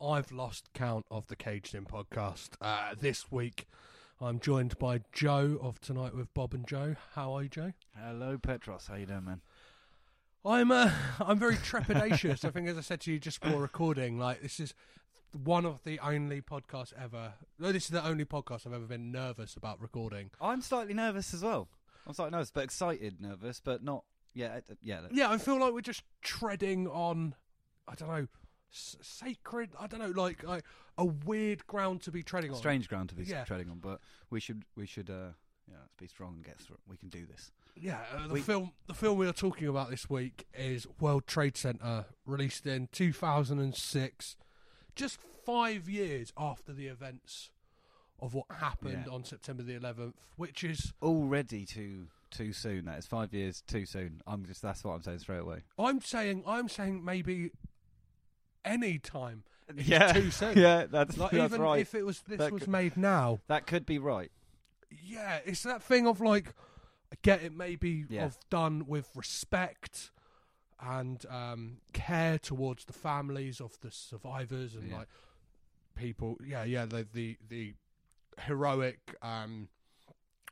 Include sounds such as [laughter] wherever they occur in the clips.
I've lost count of the Caged In podcast. Uh, this week I'm joined by Joe of Tonight with Bob and Joe. How are you, Joe? Hello, Petros. How you doing, man? I'm uh, I'm very trepidatious. I think, as I said to you just before recording, like this is one of the only podcasts ever. No, this is the only podcast I've ever been nervous about recording. I'm slightly nervous as well. I'm slightly nervous, but excited nervous, but not. Yeah, uh, yeah. Yeah, I feel like we're just treading on. I don't know. S- Sacred, I don't know, like, like a weird ground to be treading on. Strange ground to be Yeah. treading on, but we should we should uh yeah let's be strong and get through. We can do this. Yeah, uh, the We- film the film we are talking about this week is World Trade Center, released in 2006, just five years after the events of what happened Yeah. on September the 11th, which is Already too too soon. That is five years too soon. I'm just that's what I'm saying straight away. I'm saying I'm saying maybe any time [laughs] Yeah, too soon. yeah, that's like that's even right. if it was this That was could- made now, that could be right. yeah, it's that thing of like, I get it maybe Yeah. of done with respect and um, care towards the families of the survivors and Yeah. like people. Yeah, yeah, the the, the heroic um,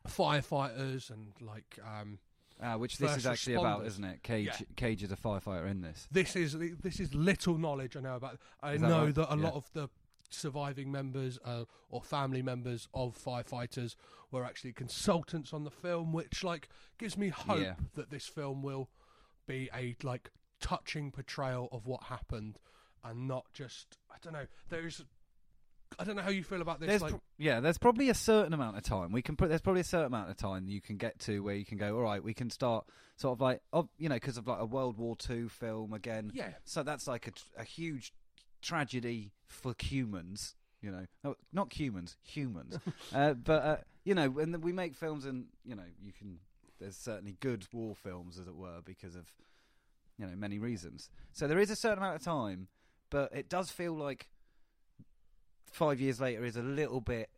firefighters and like um, Uh, which this is actually about, isn't it? Cage Yeah. Cage is a firefighter in this. this is this is little knowledge I know about. I that know right? that a Yeah. lot of the surviving members uh, or family members of firefighters were actually consultants on the film, which like gives me hope Yeah. that this film will be a like touching portrayal of what happened and not just I don't know. There's I don't know how you feel about this. There's like, pro- yeah, there's probably a certain amount of time we can put. There's probably a certain amount of time you can get to where you can go. All right, we can start sort of like, of, you know, because of like a World War Two film again. yeah, So that's like a, a huge tragedy for humans. You know, no, not humans, humans. [laughs] uh, but uh, you know, when we make films, and you know, you can. There's certainly good war films, as it were, because of you know many reasons. So there is a certain amount of time, but it does feel like five years later is a little bit.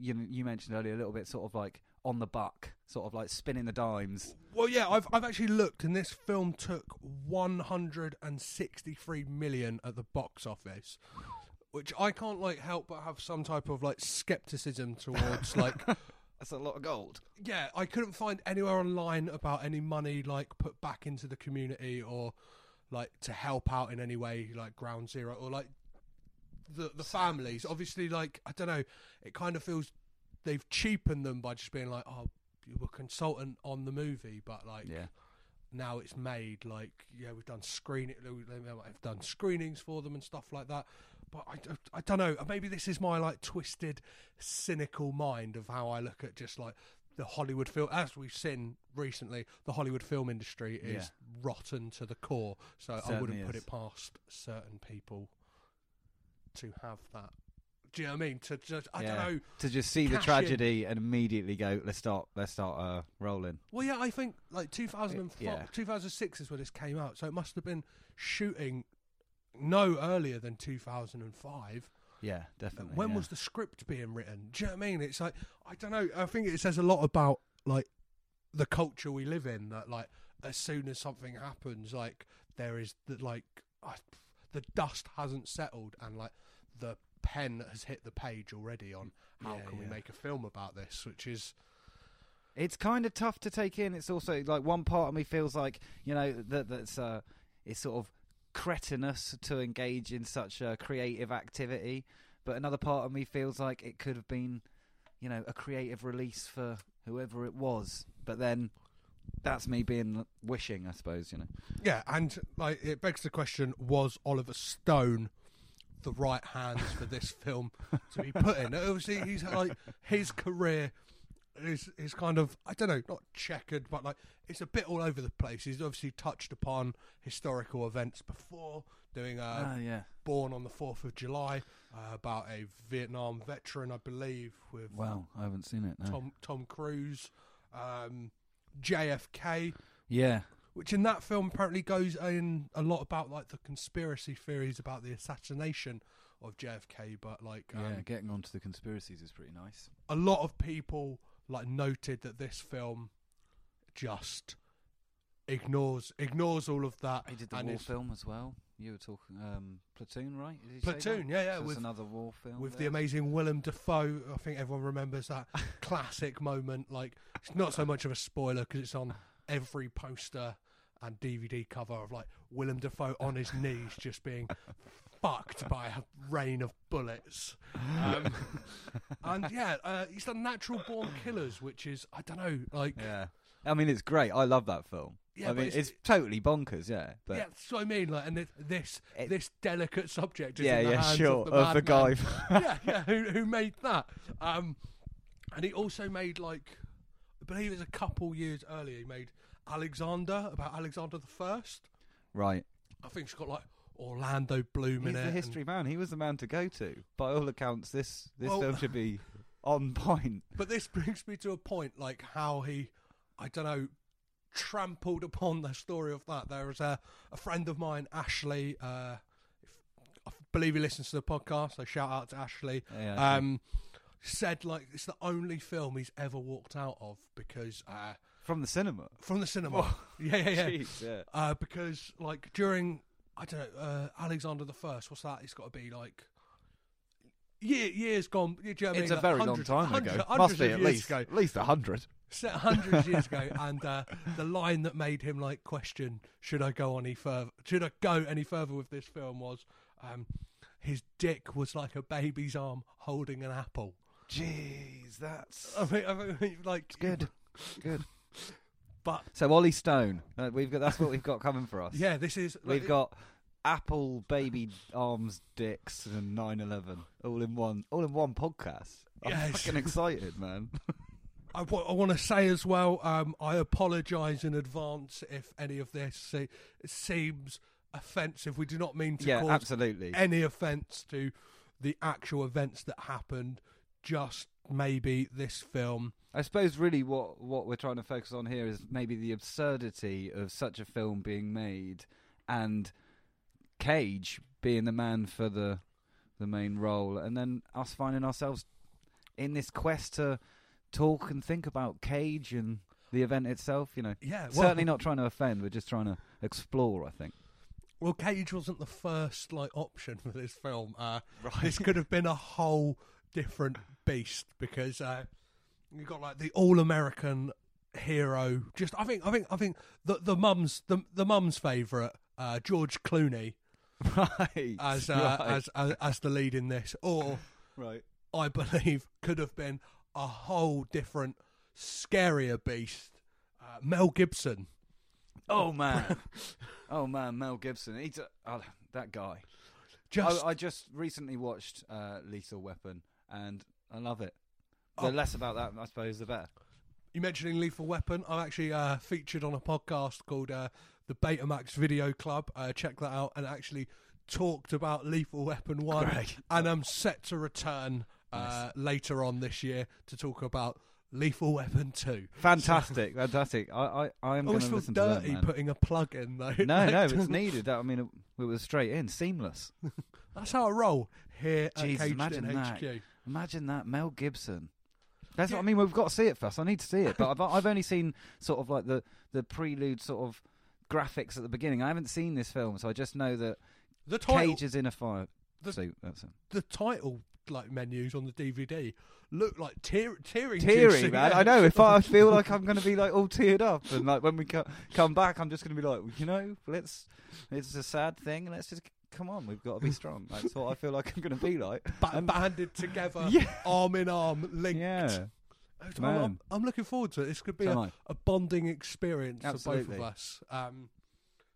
You you mentioned earlier a little bit sort of like on the buck, sort of like spinning the dimes. Well, yeah, I've I've actually looked, and this film took 163 million at the box office, which I can't like help but have some type of like skepticism towards. [laughs] like, That's a lot of gold. yeah, I couldn't find anywhere online about any money like put back into the community or like to help out in any way, like Ground Zero or like the the families. Obviously, like I don't know, it kind of feels they've cheapened them by just being like, oh, you were consultant on the movie, but like Yeah. now it's made like yeah we've done screening I've done screenings for them and stuff like that but I, don't- I don't know maybe this is my like twisted cynical mind of how I look at just like the Hollywood film as we've seen recently the Hollywood film industry is Yeah. rotten to the core so I wouldn't put it past certain people to have that do you know what I mean to just I Yeah. don't know to just see the cash in. tragedy and immediately go, let's start, let's start uh, rolling. Well, yeah, I think like 2005, Yeah. 2006 is when this came out, so it must have been shooting no earlier than 2005. Yeah, definitely. when yeah. was the script being written? Do you know what I mean? It's like I don't know. I think it says a lot about like the culture we live in that like as soon as something happens like there is the like uh, the dust hasn't settled and like the pen has hit the page already on how Yeah, can we yeah. make a film about this which is It's kind of tough to take in. It's also like one part of me feels like you know that that's uh, it's sort of cretinous to engage in such a creative activity, but another part of me feels like it could have been, you know, a creative release for whoever it was. But then that's me being wishing, I suppose. You know, yeah and like it begs the question was Oliver Stone the right hands for this [laughs] film to be put in obviously he's like his career is is kind of I don't know, not checkered, but like it's a bit all over the place. He's obviously touched upon historical events before, doing uh, Ah, yeah. Born on the Fourth of July uh, about a Vietnam veteran, I believe, with Well, I haven't seen it. No. Tom Tom Cruise, um, JFK, Yeah, which in that film apparently goes in a lot about like the conspiracy theories about the assassination of JFK, but like um, yeah. Getting onto the conspiracies is pretty nice. a lot of people like noted that this film just ignores ignores all of that. He did the and war film as well. You were talking um, Platoon, right? Platoon, yeah, yeah, So it's with- another war film with the amazing Willem Dafoe. I think everyone remembers that [laughs] classic moment. Like it's not so much of a spoiler because it's on every poster and DVD cover of like Willem Dafoe on his knees just being fucked by a rain of bullets. Um, [laughs] and yeah, uh, he's done Natural Born Killers, which is I don't know, like Yeah, I mean it's great. I love that film. Yeah, I but mean it's- it's, totally bonkers. Yeah, but yeah, that's what I mean. Like, and this this, It- this delicate subject is yeah, in the yeah, hands sure. of the, Of the guy. [laughs] yeah, yeah, who who made that? Um, and he also made like, I believe it was a couple years earlier. He made Alexander about Alexander the First. right. I think it's got like Orlando Bloom He's in the it. and- history man. He was the man to go to. By all accounts, this this Well- film should be [laughs] on point. But this brings me to a point, like how he, I don't know, trampled upon the story of that. There was a, a friend of mine, Ashley. Uh, if, I believe he listens to the podcast, so shout out to Ashley. Yeah, um, said like it's the only film he's ever walked out of because uh, From the cinema. from the cinema. [laughs] yeah, yeah, yeah. Jeez, yeah. Uh, because like during I don't know uh, Alexander the First. What's that? It's got to be like. Year, years gone. You know I It's mean? a very Hundreds- long time hundreds- ago. hundreds Must be at least ago. at least a hundred. hundreds years ago, and uh, the line that made him like question should I go any further? Should I go any further with this film? Was um, his dick was like a baby's arm holding an apple. Jeez, that's I mean, I mean like good. Good. but So Ollie Stone, uh, we've got that's what we've got coming for us. yeah, this is We've got Apple baby arms, dicks, and 9/11 all in one, all in one podcast. I'm Yes. fucking excited, man. [laughs] I want to say as well. Um, I apologise in advance if any of this se- seems offensive. We do not mean to yeah, cause absolutely. any offence to the actual events that happened. Just maybe this film. I suppose really what what we're trying to focus on here is maybe the absurdity of such a film being made, and Cage being the man for the the main role, and then us finding ourselves in this quest to talk and think about Cage and the event itself. You know, Yeah, well, certainly not trying to offend. We're just trying to explore. I think. Well, Cage wasn't the first like option for this film. Uh, This could have been a whole different beast because uh, you got like the all-American hero. Just I think I think I think the the mum's the the mum's favourite uh, George Clooney right. as, uh, right. as as as the lead in this, or right. I believe could have been a whole different, scarier beast. Uh, Mel Gibson. Oh man. oh man, Mel Gibson. He's a, oh, that guy. Just I, I just recently watched uh, Lethal Weapon, and I love it. The Oh. less about that, I suppose, the better. you mentioning Lethal Weapon. I'm actually uh, featured on a podcast called uh, the Betamax Video Club. Uh, check that out, and actually talked about Lethal Weapon One, Great. and I'm set to return uh, later on this year to talk about Lethal Weapon Two. Fantastic, fantastic. I, I, I am I going always to feel listen to that. dirty putting a plug in though. No, Like, no, [laughs] it's needed. That I mean, it, it was straight in, seamless. [laughs] That's how I roll here at Jeez, Caged imagine in that. HQ. Imagine that, Mel Gibson. That's what I mean. We've got to see it first. I need to see it, but I've [laughs] I've only seen sort of like the the prelude sort of graphics at the beginning. I haven't seen this film, so I just know that The title, Cage is in a fire The- suit. That's it. the title like menus on the DVD look like tear, tearing, Teary, man. I know. If I feel like I'm [laughs] going to be like all teared up, and like when we co- come back, I'm just going to be like, you know, let's. It's a sad thing. Let's just come on. We've got to be [laughs] strong. That's what I feel like I'm going to be like. ba- banded together, [laughs] Yeah. arm in arm, linked. Yeah. I'm, I'm, I'm looking forward to it. This could be a, am I. a bonding experience for both Absolutely. of us. Um,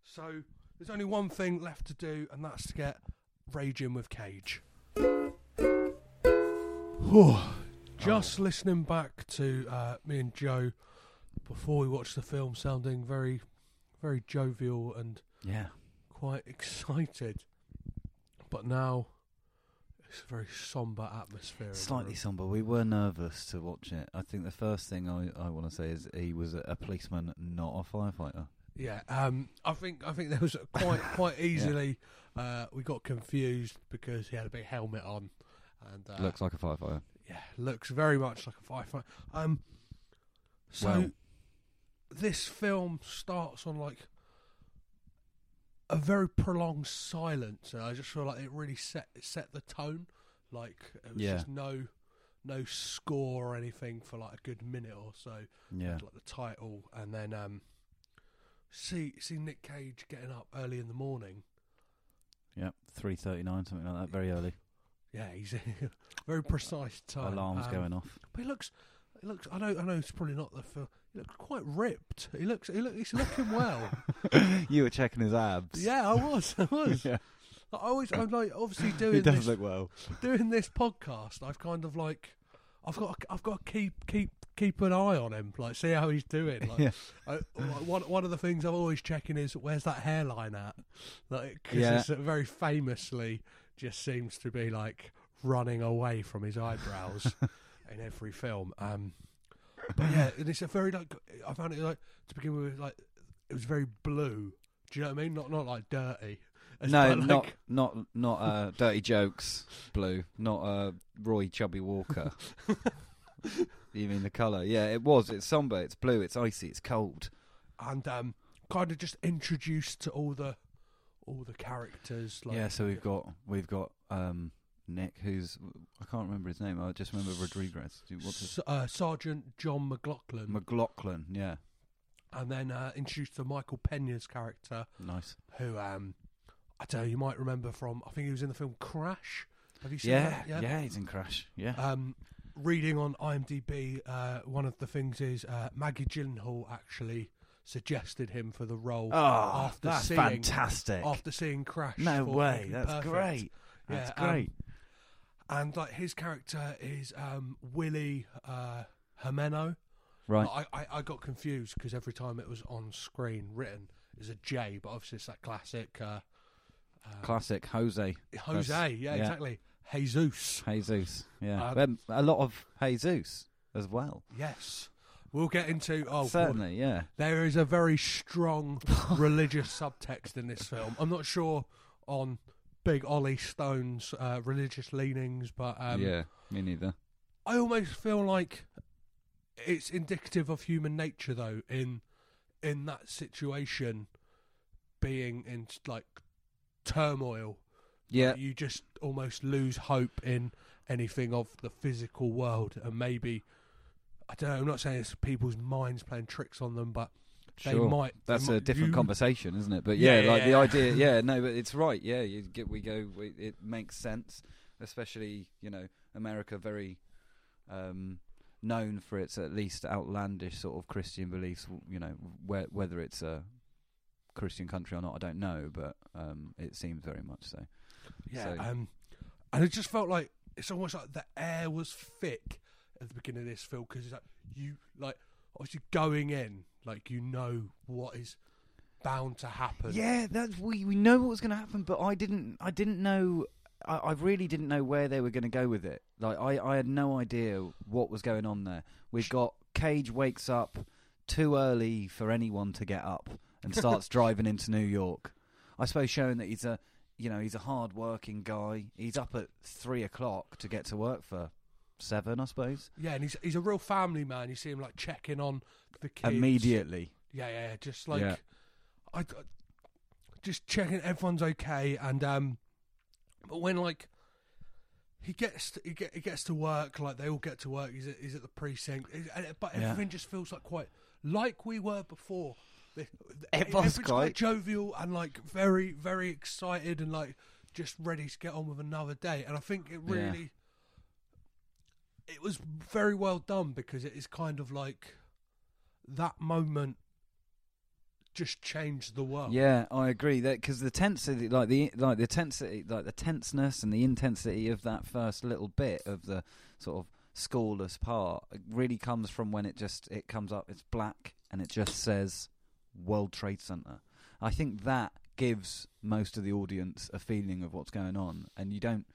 so there's only one thing left to do, and that's to get raging with Cage. Whew. Just listening back to uh, me and Joe before we watched the film, sounding very, very jovial and Yeah. quite [laughs] excited. But now it's a very somber atmosphere. Slightly somber. We were nervous to watch it. I think the first thing I, I want to say is he was a, a policeman, not a firefighter. Yeah, um, I think I think there was quite [laughs] quite easily uh, we got confused because he had a big helmet on, and uh, Looks like a firefighter. yeah, looks very much like a firefighter. Um, so Well- this film starts on like a very prolonged silence, and I just feel like it really set it set the tone. Like it was Yeah. just no no score or anything for like a good minute or so. Yeah. like the title, and then um, see see Nick Cage getting up early in the morning. Yep. Three thirty nine, something like that. Very early. Yeah, he's [laughs] very precise time. Alarms Um, going off. But he looks, he looks. I know, I know. It's probably not the film. He looks quite ripped. He looks, he look, he's looking well. [laughs] you were checking his abs. yeah, I was, I was. [laughs] yeah. I always, I'm like, obviously [laughs] doing. He does this, look well. doing this podcast. I've kind of like, I've got, I've got to keep, keep, keep an eye on him. Like, see how he's doing. Like, Yeah. I, like, one one of the things I'm always checking is where's that hairline at? Like, because Yeah. it's very famously just seems to be like running away from his eyebrows in every film. Um, but yeah, and it's a very like I found it like to begin with like it was very blue. Do you know what I mean? Not not like dirty. It's No, like, not [laughs] not not uh, dirty jokes. Blue, not uh, Roy Chubby Walker. you mean the colour? Yeah, it was. It's somber. It's blue. It's icy. It's cold. and um, kind of just introduced to all the all the characters. Like, yeah. So we've got we've got um, Nick, who's I can't remember his name. I just remember Rodriguez. Do you- What's his? S- uh, Sergeant John McLaughlin, McLaughlin. Yeah, and then uh, introduced to Michael Pena's character, nice. who um, I don't know, you might remember from. I think he was in the film Crash. Have you seen Yeah, that? yeah, He's in Crash. Yeah. Um, reading on IMDb, uh, one of the things is uh, Maggie Gyllenhaal actually suggested him for the role oh, after that's seeing fantastic. after seeing Crash. no way. That's perfect. great. That's um, great. And like his character is um, Willie uh, Jimeno. right. I, I, I got confused because every time it was on screen written as a J, but obviously it's that classic uh, um, Classic Jose. Jose. Yeah, yeah. exactly. Jesus. Jesus. Yeah. Um, a lot of Jesus as well. Yes. We'll get into. Oh. Certainly, yeah. There is a very strong [laughs] religious subtext in this film. I'm not sure on Big Ollie Stone's uh, religious leanings, but um, yeah, me neither. I almost feel like it's indicative of human nature, though, in in that situation, being in like turmoil. Yeah, Like, you just almost lose hope in anything of the physical world, and maybe I don't know. I'm not saying it's people's minds playing tricks on them, but they sure. might. they That's a might different view- conversation, isn't it? But Yeah, yeah, yeah, like the idea. Yeah, no, but it's right. Yeah, you get we go. We, it makes sense, especially you know America very um, known for its at least outlandish sort of Christian beliefs. You know, whe- whether it's a Christian country or not, I don't know, but um, it seems very much so. Yeah, So- um, and it just felt like it's almost like the air was thick at the beginning of this film because it's like you like obviously going in like you know what is bound to happen. Yeah, that's we we know what was going to happen, but I didn't I didn't know I, I really didn't know where they were going to go with it. Like I I had no idea what was going on there. We've got Cage wakes up too early for anyone to get up and starts [laughs] driving into New York. I suppose showing that he's a you know he's a hard working guy. He's up at three o'clock to get to work for seven, I suppose. Yeah, and he's he's a real family man. You see him like checking on the kids Immediately. Yeah, yeah, yeah, just like Yeah. I, I- just checking everyone's okay, and um, but when like he gets to, he, get, he gets to work, like they all get to work. He's at, he's at the precinct, but Yeah. everything just feels like quite like we were before. The- Everyone's everyone's quite- jovial and like very very excited and like just ready to get on with another day. And I think it Yeah. It was very well done because it is kind of like that moment just changed the world. Yeah, I agree. That because the tensity, like the like the tensity, like the tenseness and the intensity of that first little bit of the sort of scoreless part, really comes from when it just it comes up. It's black and it just says World Trade Center. I think that gives most of the audience a feeling of what's going on, and you don't.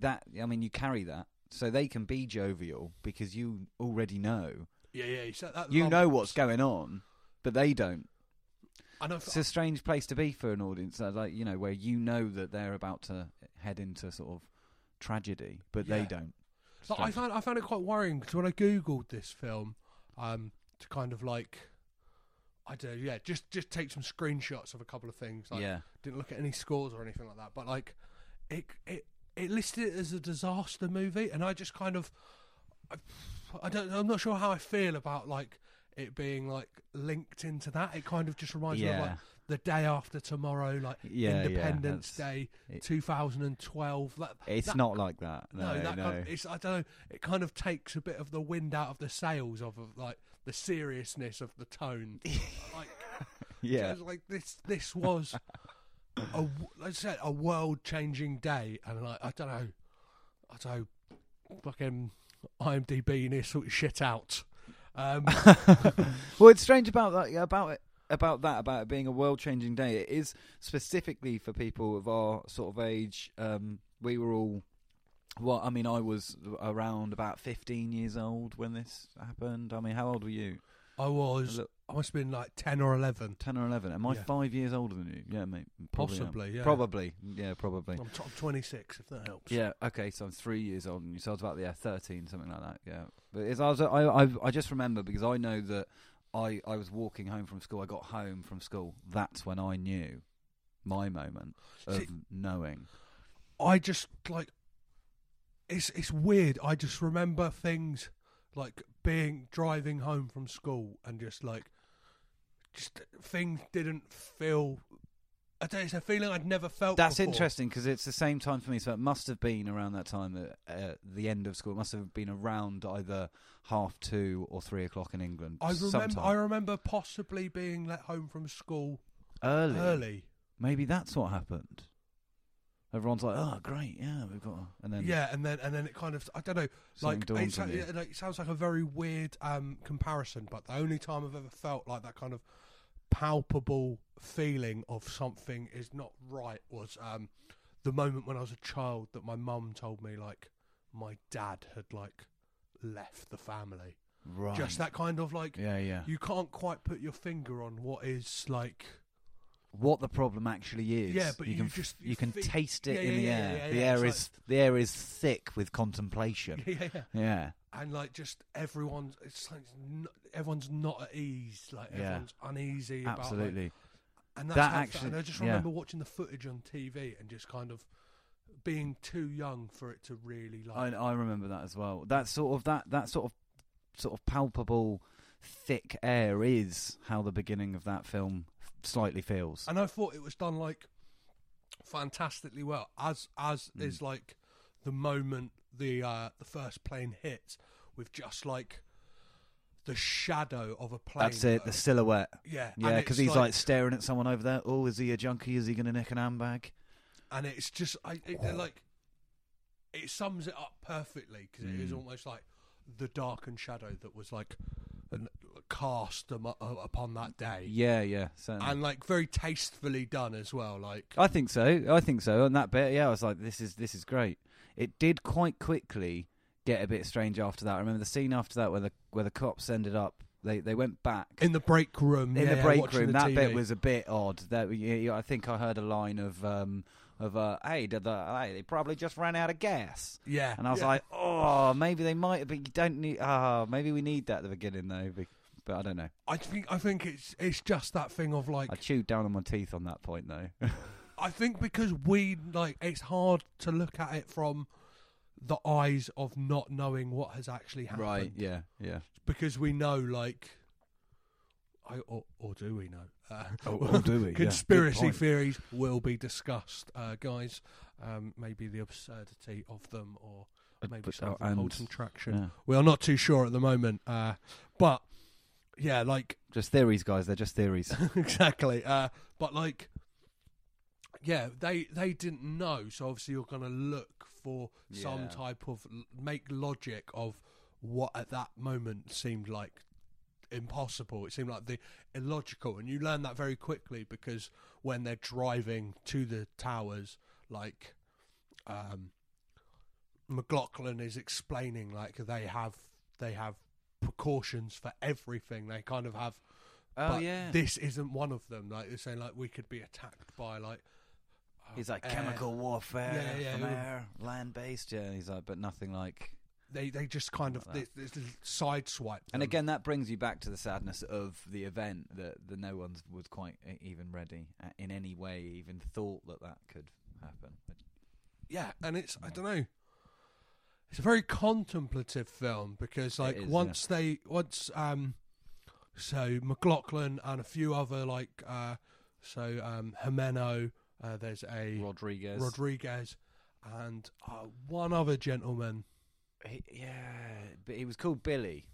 That I mean, you carry that so they can be jovial because you already know. yeah, yeah. You, that You know what's going on, but they don't. I know. It's a strange place to be for an audience, like you know, where you know that they're about to head into sort of tragedy, but they don't. But I found I found it quite worrying because when I googled this film, um, to kind of like, I don't know, yeah, just just take some screenshots of a couple of things. Like, yeah, didn't look at any scores or anything like that. But like, it it it listed it as a disaster movie, and I just kind of, I, I don't, I'm not sure how I feel about like it being like linked into that. It kind of just reminds me of like the day after tomorrow, like Yeah, yeah, Independence that's- Day, it- 2012. That, it's that not like that. No, no, that no. Kind of, it's I don't know. It kind of takes a bit of the wind out of the sails of, of like the seriousness of the tone. [laughs] like, yeah, like this. This was [laughs] a w- let's say a world changing day, and like I don't know, I don't know, fucking IMDb near sort of shit out. Um, [laughs] well, it's strange about that. About it. About that, about it being a world-changing day, it is specifically for people of our sort of age. Um, we were all, well, I mean, I was around about fifteen years old when this happened. I mean, how old were you? I was, I must have been like ten or eleven. Ten or eleven? Am I Yeah. five years older than you? Yeah, mate. Probably am. Possibly, yeah. Probably. Yeah, probably. I'm, t- I'm 26, if that helps. Yeah. Okay. So I'm three years older than you. So I was about the yeah, thirteen, something like that. Yeah. But it's, I was I, I I just remember because I know that I I was walking home from school. I got home from school. That's when I knew my moment of See- knowing. I just like it's it's weird. I just remember things like being driving home from school and just like just things didn't feel. I don't it's a feeling I'd never felt. That's before. interesting because it's the same time for me. So it must have been around that time that uh, the end of school. It must have been around either half two or three o'clock in England. I remember. sometime. I remember possibly being let home from school early. early. Maybe that's what happened. Everyone's like, "Oh, great, yeah, we've got," a-" and then yeah, and then and then it kind of I don't know. Like, it, you. it sounds like a very weird um, comparison, but the only time I've ever felt like that kind of palpable feeling of something is not right was um, the moment when I was a child that my mum told me like my dad had like left the family. right. Just that kind of like Yeah, yeah. you can't quite put your finger on what is like. what the problem actually is. Yeah, but you can just- you you can taste it Yeah, in yeah, the air. the air is the air is thick with contemplation. [laughs] Yeah, yeah. And like just everyone's it's like n everyone's not at ease like Yeah. everyone's uneasy about like, absolutely. and that's That how actually- and I just yeah. remember watching the footage on TV and just kind of being too young for it to really I like I remember that as well. That sort of that that sort of sort of palpable thick air is how the beginning of that film slightly feels. and I thought it was done like fantastically well as as Mm. is like the moment the uh the first plane hits with just like the shadow of a plane That's it. uh, The silhouette. yeah Yeah, because he's like, staring at someone over there. Oh, is he a junkie? Is he going to nick an handbag? and it's just I it, like it sums it up perfectly because it is Mm. almost like the darkened shadow that was like an, cast am- uh, upon that day, Yeah, yeah, certainly. and like very tastefully done as well. Like I think so. I think so. On that bit, yeah, I was like, this is this is great. It did quite quickly get a bit strange after that. I remember the scene after that where the where the cops ended up they they went back in the break room. in yeah, the break room. the That TV. bit was a bit odd. That I think I heard a line of um of uh, hey, did the hey, they probably just ran out of gas. yeah, And I was yeah. like, oh, maybe they might, have but you don't need. Ah, maybe we need that at the beginning though. be- But I don't know. I think I think it's it's just that thing of like I chewed down on my teeth on that point though. [laughs] I think because we like it's hard to look at it from the eyes of not knowing what has actually happened. right? Yeah. Yeah. Because we know like I or, or do we know? [laughs] Uh, Or- or do we? [laughs] Conspiracy point. theories will be discussed, uh, guys. Um, maybe the absurdity of them, or maybe oh, and- holds some traction. Yeah. We are not too sure at the moment, uh, but yeah, like Just theories, guys. They're just theories. [laughs] exactly. Uh, but like, yeah, they they didn't know, so obviously you're going to look for some type of make logic of what at that moment seemed like impossible. It seemed like the illogical, and you learn that very quickly because when they're driving to the towers, like, um, McLaughlin is explaining like they have they have precautions for everything. They kind of have Oh but yeah. this isn't one of them. Like they're saying, like we could be attacked by like. Uh, He's like air. chemical warfare Yeah, yeah, from would- air, land based. Yeah. He's like, but nothing like. They they just kind of Like this, this side swipe. And again, that brings you back to the sadness of the event that, the no one was quite even ready uh, in any way, even thought that that could happen. But yeah, and it's I don't know. It's a very contemplative film because like is, yeah. once they once um, so McLaughlin and a few other like uh, so um Jimeno, uh, there's a Rodriguez. Rodriguez, and uh, one other gentleman. He, yeah, but he was called Billy.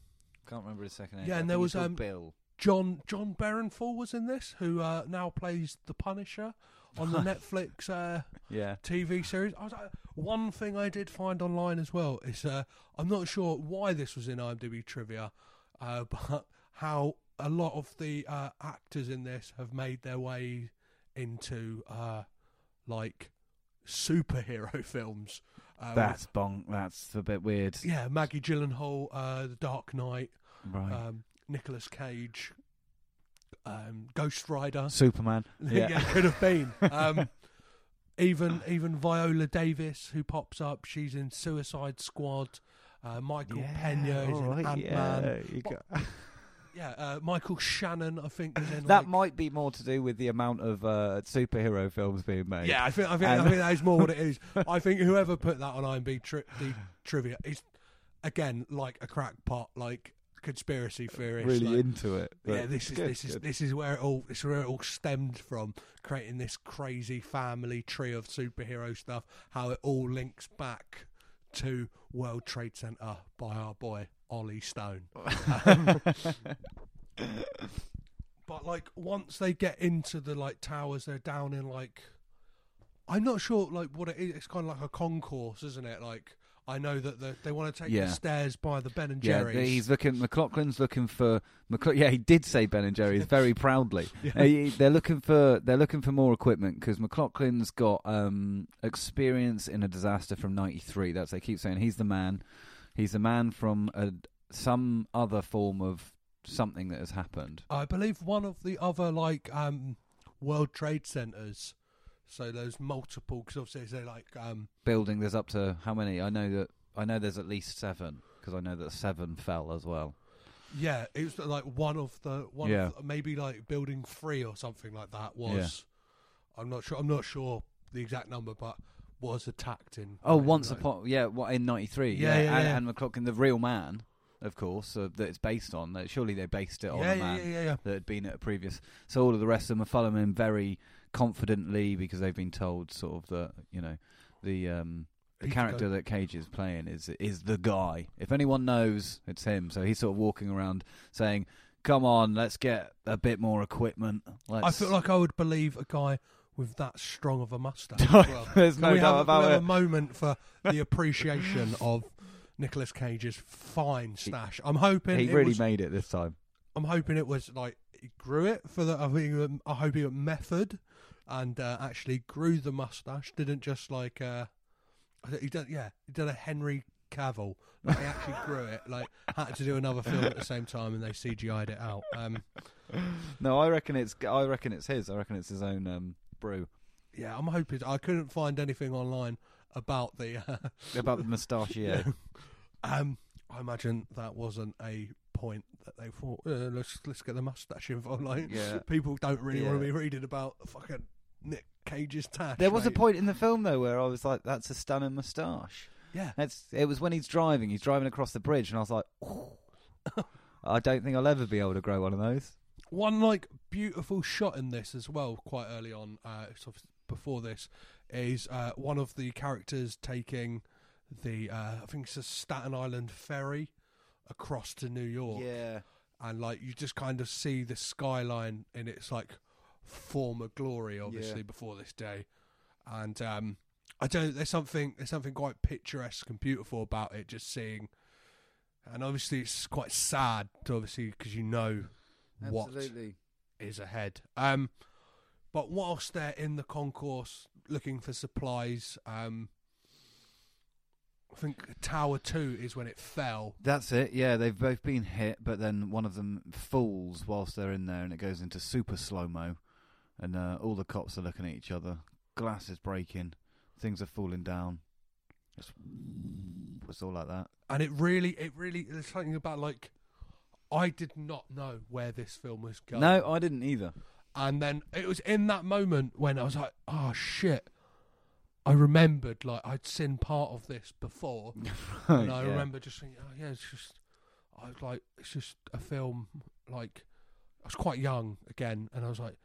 Can't remember his second name. Yeah, I and there he was, um, Bill. John John Bernthal was in this, who uh, now plays the Punisher on the [laughs] Netflix uh, Yeah. TV series. I was like, one thing I did find online as well is uh, I'm not sure why this was in IMDb trivia, uh, [laughs] but how a lot of the uh, actors in this have made their way into uh, like superhero [laughs] films. Uh, That's bonk. That's a bit weird. yeah, Maggie Gyllenhaal, uh, The Dark Knight, Right. um, Nicolas Cage, um, Ghost Rider. Superman. [laughs] yeah. Yeah. could have been. [laughs] Um, even even Viola Davis, who pops up, she's in Suicide Squad. Uh, Michael Pena is in Ant Man. you got- Yeah, uh, Michael Shannon, I think, is in. that like- might be more to do with the amount of uh, superhero films being made. Yeah, I think I think, And- I think that is more what it is. [laughs] I think whoever put that on IMDb tri- the trivia is again like a crackpot, like conspiracy theorist. really like, into it. yeah, this is good, this is good. this is where it all this is where it all stemmed from, creating this crazy family tree of superhero stuff. How it all links back to World Trade Center by our boy Ollie Stone. [laughs] Um, but like once they get into the like towers, they're down in like I'm not sure like what it is. It's kind of like a concourse, isn't it? Like I know that the, they want to take Yeah. the stairs by the Ben and Yeah, Jerry's. he's looking. McLaughlin's looking for. McLaugh- yeah, he did say Ben and Jerry's [laughs] very proudly. [laughs] Uh, he- they're looking for. They're looking for more equipment because McLaughlin's got um, experience in a disaster from '93. That's they keep saying he's the man. He's a man from a, some other form of something that has happened. I believe one of the other like um, World Trade Centers. So there's multiple because obviously they're like um, Building. There's up to how many? I know that. I know there's at least seven because I know that seven fell as well. yeah, it was like one of the one Yeah. of the, maybe like building three or something like that was. I'm not sure. I'm not sure the exact number, but was attacked in. Oh, once upon yeah, what in '93? Yeah, yeah, and, yeah. and McLaughlin, the real man, of course, uh, that it's based on. That surely they based it on Yeah, a yeah, man yeah, yeah, yeah. that had been at a previous. So all of the rest of them are following him very confidently because they've been told sort of that you know the um the He's character go- that Cage is playing is is the guy. If anyone knows, it's him. So he's sort of walking around saying, "Come on, let's get a bit more equipment." Let's... I feel like I would believe a guy with that strong of a mustache. [laughs] as well. There's Can no we doubt have, about we have it. a moment for [laughs] the appreciation of Nicolas Cage's fine stash. I'm hoping He it really was, made it this time. I'm hoping it was like he grew it for the. I think I hope he went method and uh, actually grew the mustache. Didn't just like uh, I think he did. Yeah, he did a Henry Cavill. Like, he actually grew it. Like had to do another film at the same time, and they CGI'd it out. Um, [laughs] No, I reckon it's I reckon it's his. I reckon it's his own um, brew yeah, I'm hoping. I couldn't find anything online about the. Uh, [laughs] about the moustachier. [laughs] um, I imagine that wasn't a point that they thought. Uh, let's let's get the mustache involved. [laughs] Like, Yeah. people don't really want to be reading about fucking Nick Cage's tash. There was a point in the film though where I was like, "That's a stunning moustache." Yeah, It's, it was when he's driving. He's driving across the bridge, and I was like, "I don't think I'll ever be able to grow one of those." One like beautiful shot in this as well. Quite early on, uh, sort of before this, is uh, one of the characters taking the uh, I think it's a Staten Island ferry across to New York. Yeah, and like you just kind of see the skyline in its like former glory, obviously Yeah. before this day, and um, I don't. There's something there's something quite picturesque and beautiful about it. Just seeing, and obviously it's quite sad, obviously because you know what absolutely. is ahead. Um, but whilst they're in the concourse looking for supplies, um, I think Tower Two is when it fell. That's it. Yeah, they've both been hit, but then one of them falls whilst they're in there, and it goes into super slow mo, and uh, all the cops are looking at each other. Glass is breaking, things are falling down. It's, it's all like that. and it really, it really, there's something about like, I did not know where this film was going. No, I didn't either. and then it was in that moment when I was like, oh shit. I remembered like I'd seen part of this before, [laughs] and I Yeah. remember just thinking, oh yeah, it's just, I was like, it's just a film. Like, I was quite young again, and I was like,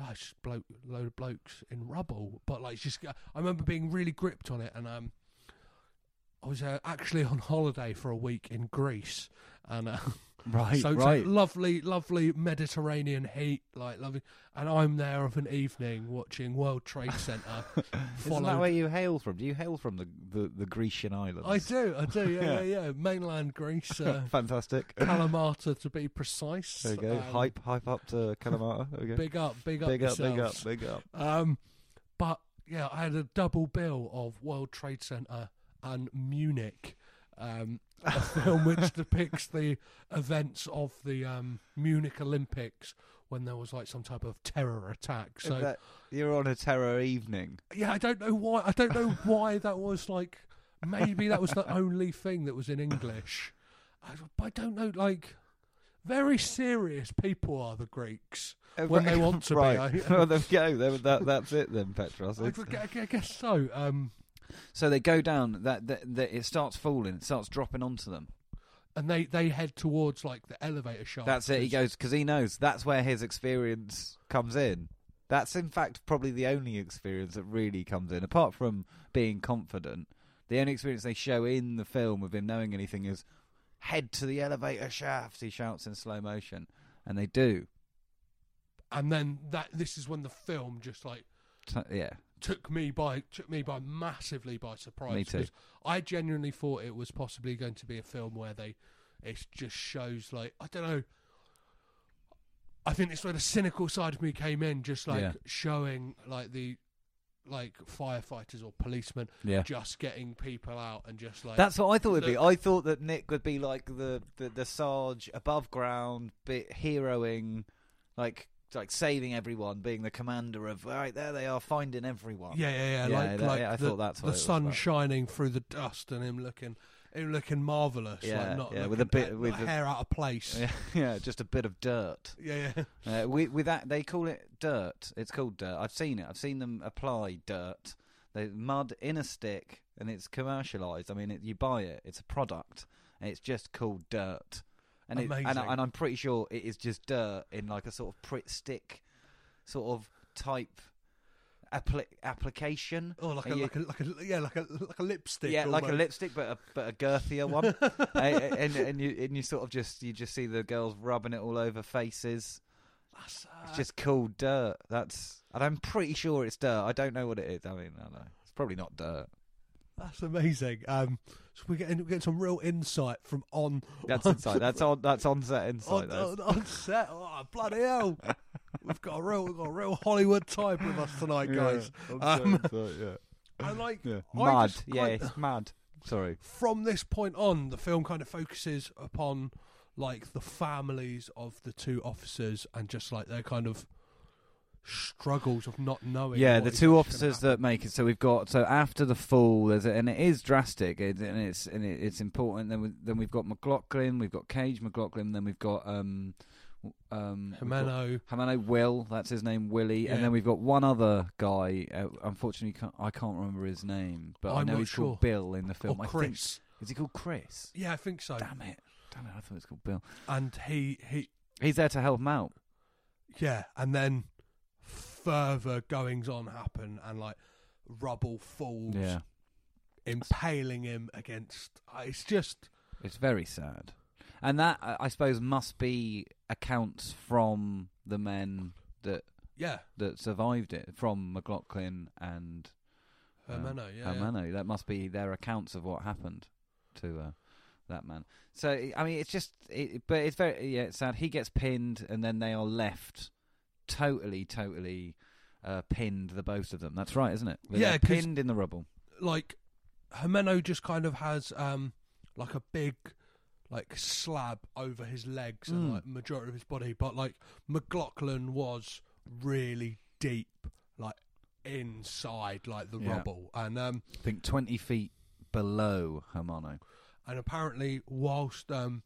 oh, it's just bloke, load of blokes in rubble. But like, it's just I remember being really gripped on it, and um, I was uh, actually on holiday for a week in Greece, and uh, [laughs] Right, so, right. lovely, lovely Mediterranean heat, like lovely, and I'm there of an evening watching World Trade Center. [laughs] Isn't that where you hail from? Do you hail from the the, the Grecian islands? I do, I do, yeah, Yeah. [laughs] yeah, yeah. Mainland Greece, uh, [laughs] Fantastic. Kalamata to be precise. There you go. Um, hype, hype up to Kalamata. There we go. Big up, big up, big up, big up, big up. Um, but yeah, I had a double bill of World Trade Center and Munich, um, a film which depicts the events of the um, Munich Olympics when there was like some type of terror attack. So that, you're on a terror evening. yeah, I don't know why. I don't know why that was like. Maybe that was the only thing that was in English. I, I don't know. Like, very serious people are the Greeks when they [laughs] want to right. be. [laughs] well, there we go. That, that's it then, Petros. I, I, I guess so. Um, So they go down. That, that, that it starts falling. It starts dropping onto them. and they they head towards like the elevator shaft. That's it. He goes because he knows that's where his experience comes in. That's in fact probably the only experience that really comes in, apart from being confident. The only experience they show in the film of him knowing anything is head to the elevator shaft. He shouts in slow motion, and they do. and then that this is when the film just like T- yeah, took me by took me by massively by surprise. Me too. I genuinely thought it was possibly going to be a film where they it just shows like I don't know. I think it's where the cynical side of me came in, just like Yeah. showing like the like firefighters or policemen yeah. just getting people out and just like That's what I thought it'd be. I thought that Nick would be like the the, the Sarge above ground, bit heroing, like like saving everyone, being the commander of right there they are finding everyone. Yeah, yeah, yeah. Yeah, like, that- like yeah, I the, thought that's the it was sun shining through the dust and him looking, him looking marvelous. Yeah, like not yeah, with a bit- at- with the- hair out of place. yeah, [laughs] yeah, just a bit of dirt. yeah, yeah. Uh, with, with that, they call it dirt. It's called dirt. I've seen it. I've seen them apply dirt. They mud in a stick, and it's commercialized. I mean, it, you buy it. It's a product, it's just called dirt. And it, and, I- and I'm pretty sure it is just dirt in like a sort of Pritt stick, sort of type appli- application. Oh, like a, you- like a like a yeah, like a like a lipstick. yeah, like a lipstick, but a but a girthier one. [laughs] Uh, and and you and you sort of just you just see the girls rubbing it all over faces. That's, uh, It's just called dirt. That's and I'm pretty sure it's dirt. I don't know what it is. I mean, I don't know. It's probably not dirt. That's amazing. Um, so we're getting we're getting some real insight from on That's [laughs] on, inside. That's on. That's on set on, on, on set. Oh bloody hell! we've got a real we've got a real Hollywood type with us tonight, guys. Um, yeah. I like yeah. I Mad. just- yeah, I- it's mad. Sorry. from this point on, the film kind of focuses upon like the families of the two officers and just like their kind of struggles of not knowing. Yeah, the two officers that make it. So we've got so after the fall, there's a, and it is drastic, it, and it's and it, it's important. Then we, then we've got McLaughlin, we've got Cage McLaughlin, then we've got um um happen. we've got- Himeno, Hamano Will, that's his name, Willie, Yeah. and then we've got one other guy. Uh, unfortunately, can't, I can't remember his name, but I I'm know he's sure. called Bill in the or film. I think Chris. is he called Chris? Yeah, I think so. Damn it! Damn it! I thought it was called Bill. And he he He's there to help him out. yeah, and then further goings on happen and like rubble falls, Yeah, impaling him against. uh, It's just it's very sad, and that I suppose must be accounts from the men that yeah, that survived it, from McLoughlin and um, Jimeno, yeah, yeah. That must be their accounts of what happened to uh, that man. So I mean, it's just, it, but it's very yeah, it's sad. He gets pinned, and then they are left totally, totally uh, pinned. The both of them. That's right, isn't it? They're Yeah, pinned in the rubble. like Jimeno just kind of has um like a big like slab over his legs and Mm. like majority of his body, but like McLoughlin was really deep, like inside like the Yeah. rubble, and um I think twenty feet below Jimeno. and apparently whilst um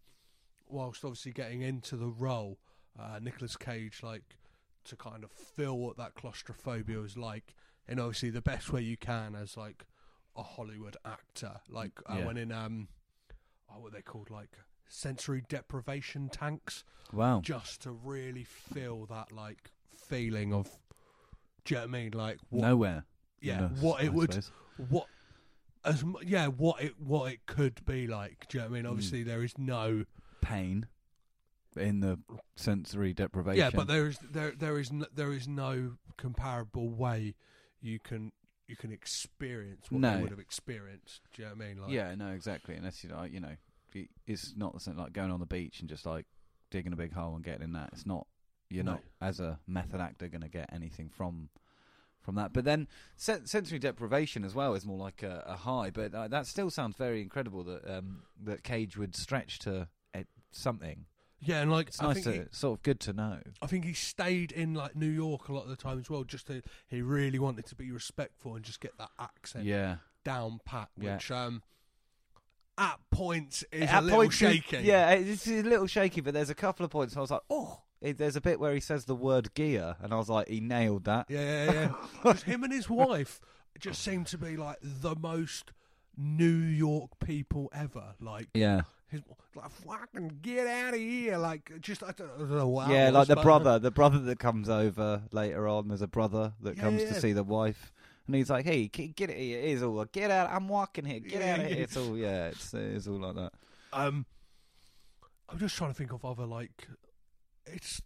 whilst obviously getting into the role, uh, Nicolas Cage like to kind of feel what that claustrophobia is like, and obviously the best way you can as like a Hollywood actor, like uh, Yeah. when in um oh, what they called like sensory deprivation tanks, Wow. just to really feel that like feeling of. Do you know what I mean? Like what? Nowhere. yeah, Enough, what I it would suppose. what as yeah what it what it could be like do you know what i mean Mm. obviously there is no pain in the sensory deprivation. yeah but there is there there is no, there is no comparable way you can you can experience what No. they would have experienced do you know what i mean like yeah, no, exactly. Unless you like, you know, it's not the same like going on the beach and just like digging a big hole and getting in that. It's not. You're No. not as a method actor going to get anything from from that. But then sen- sensory deprivation as well is more like a, a high. But uh, that still sounds very incredible that um, that Cage would stretch to uh, something. Yeah and like It's i nice think to he, sort of good to know. I think he stayed in like New York a lot of the time as well. Just to, he really wanted to be respectful and just get that accent Yeah, down pat, Yeah. which um, at points is At a little shaky. Yeah, it's a little shaky, but there's a couple of points I was like, oh. There's a bit where he says the word gear, and I was like, he nailed that. Yeah, yeah, yeah. him and his [laughs] wife just seem to be like the most New York people ever. Like, Yeah, his, like fucking get out of here. Like, just I don't, I don't know what. yeah, like the brother, the brother that comes over later on. There's a brother that Yeah, comes yeah. to see the wife, and he's like, "Hey, get it here. It is all get out. I'm walking here. Get Yeah, out of here." It's all yeah. It's it's all like that. Um, I'm just trying to think of other like, it's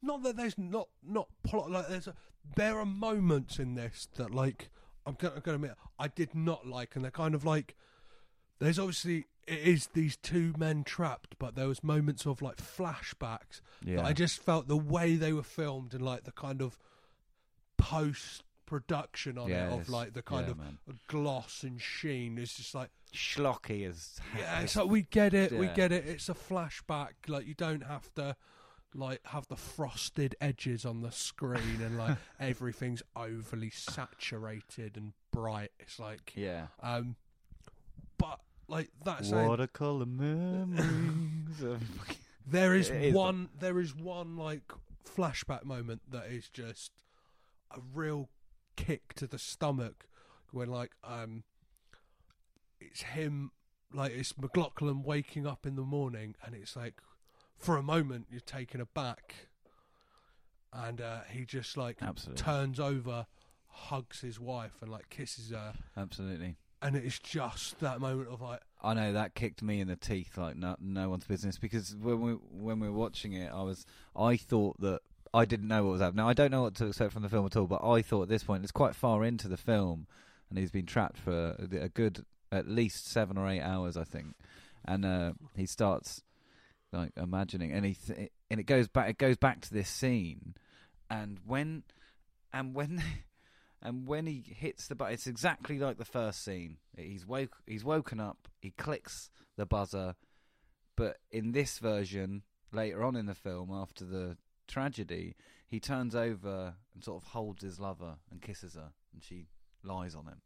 not that there's not not plot like there's a, there are moments in this that like I'm gonna, I'm gonna admit I did not like, and they're kind of like there's obviously it is these two men trapped, but there was moments of like flashbacks Yeah, that I just felt the way they were filmed and like the kind of post production on it of like the kind Yeah, of man. gloss and sheen is just like schlocky as yeah, it's like we get it, we get it. It's a flashback. Like you don't have to like have the frosted edges on the screen and like [laughs] everything's overly saturated and bright. It's like yeah. um like that's Watercolor memories. [laughs] there is [laughs] is, one there is one like flashback moment that is just a real kick to the stomach when like um it's him like it's McLoughlin waking up in the morning and it's like for a moment you're taken aback and uh, he just like Absolutely. turns over hugs his wife and like kisses her Absolutely. And it's just that moment of like I know that kicked me in the teeth like no, no one's business because when we when we were watching it, I was I thought that I didn't know what was happening. Now I don't know what to expect from the film at all, but I thought at this point it's quite far into the film, and he's been trapped for a, a good at least seven or eight hours, I think, and uh, he starts like imagining, and he th- and it goes back it goes back to this scene, and when and when. [laughs] And when he hits the button, it's exactly like the first scene. He's woke, he's woken up. He clicks the buzzer, but in this version, later on in the film, after the tragedy, he turns over and sort of holds his lover and kisses her, and she lies on him.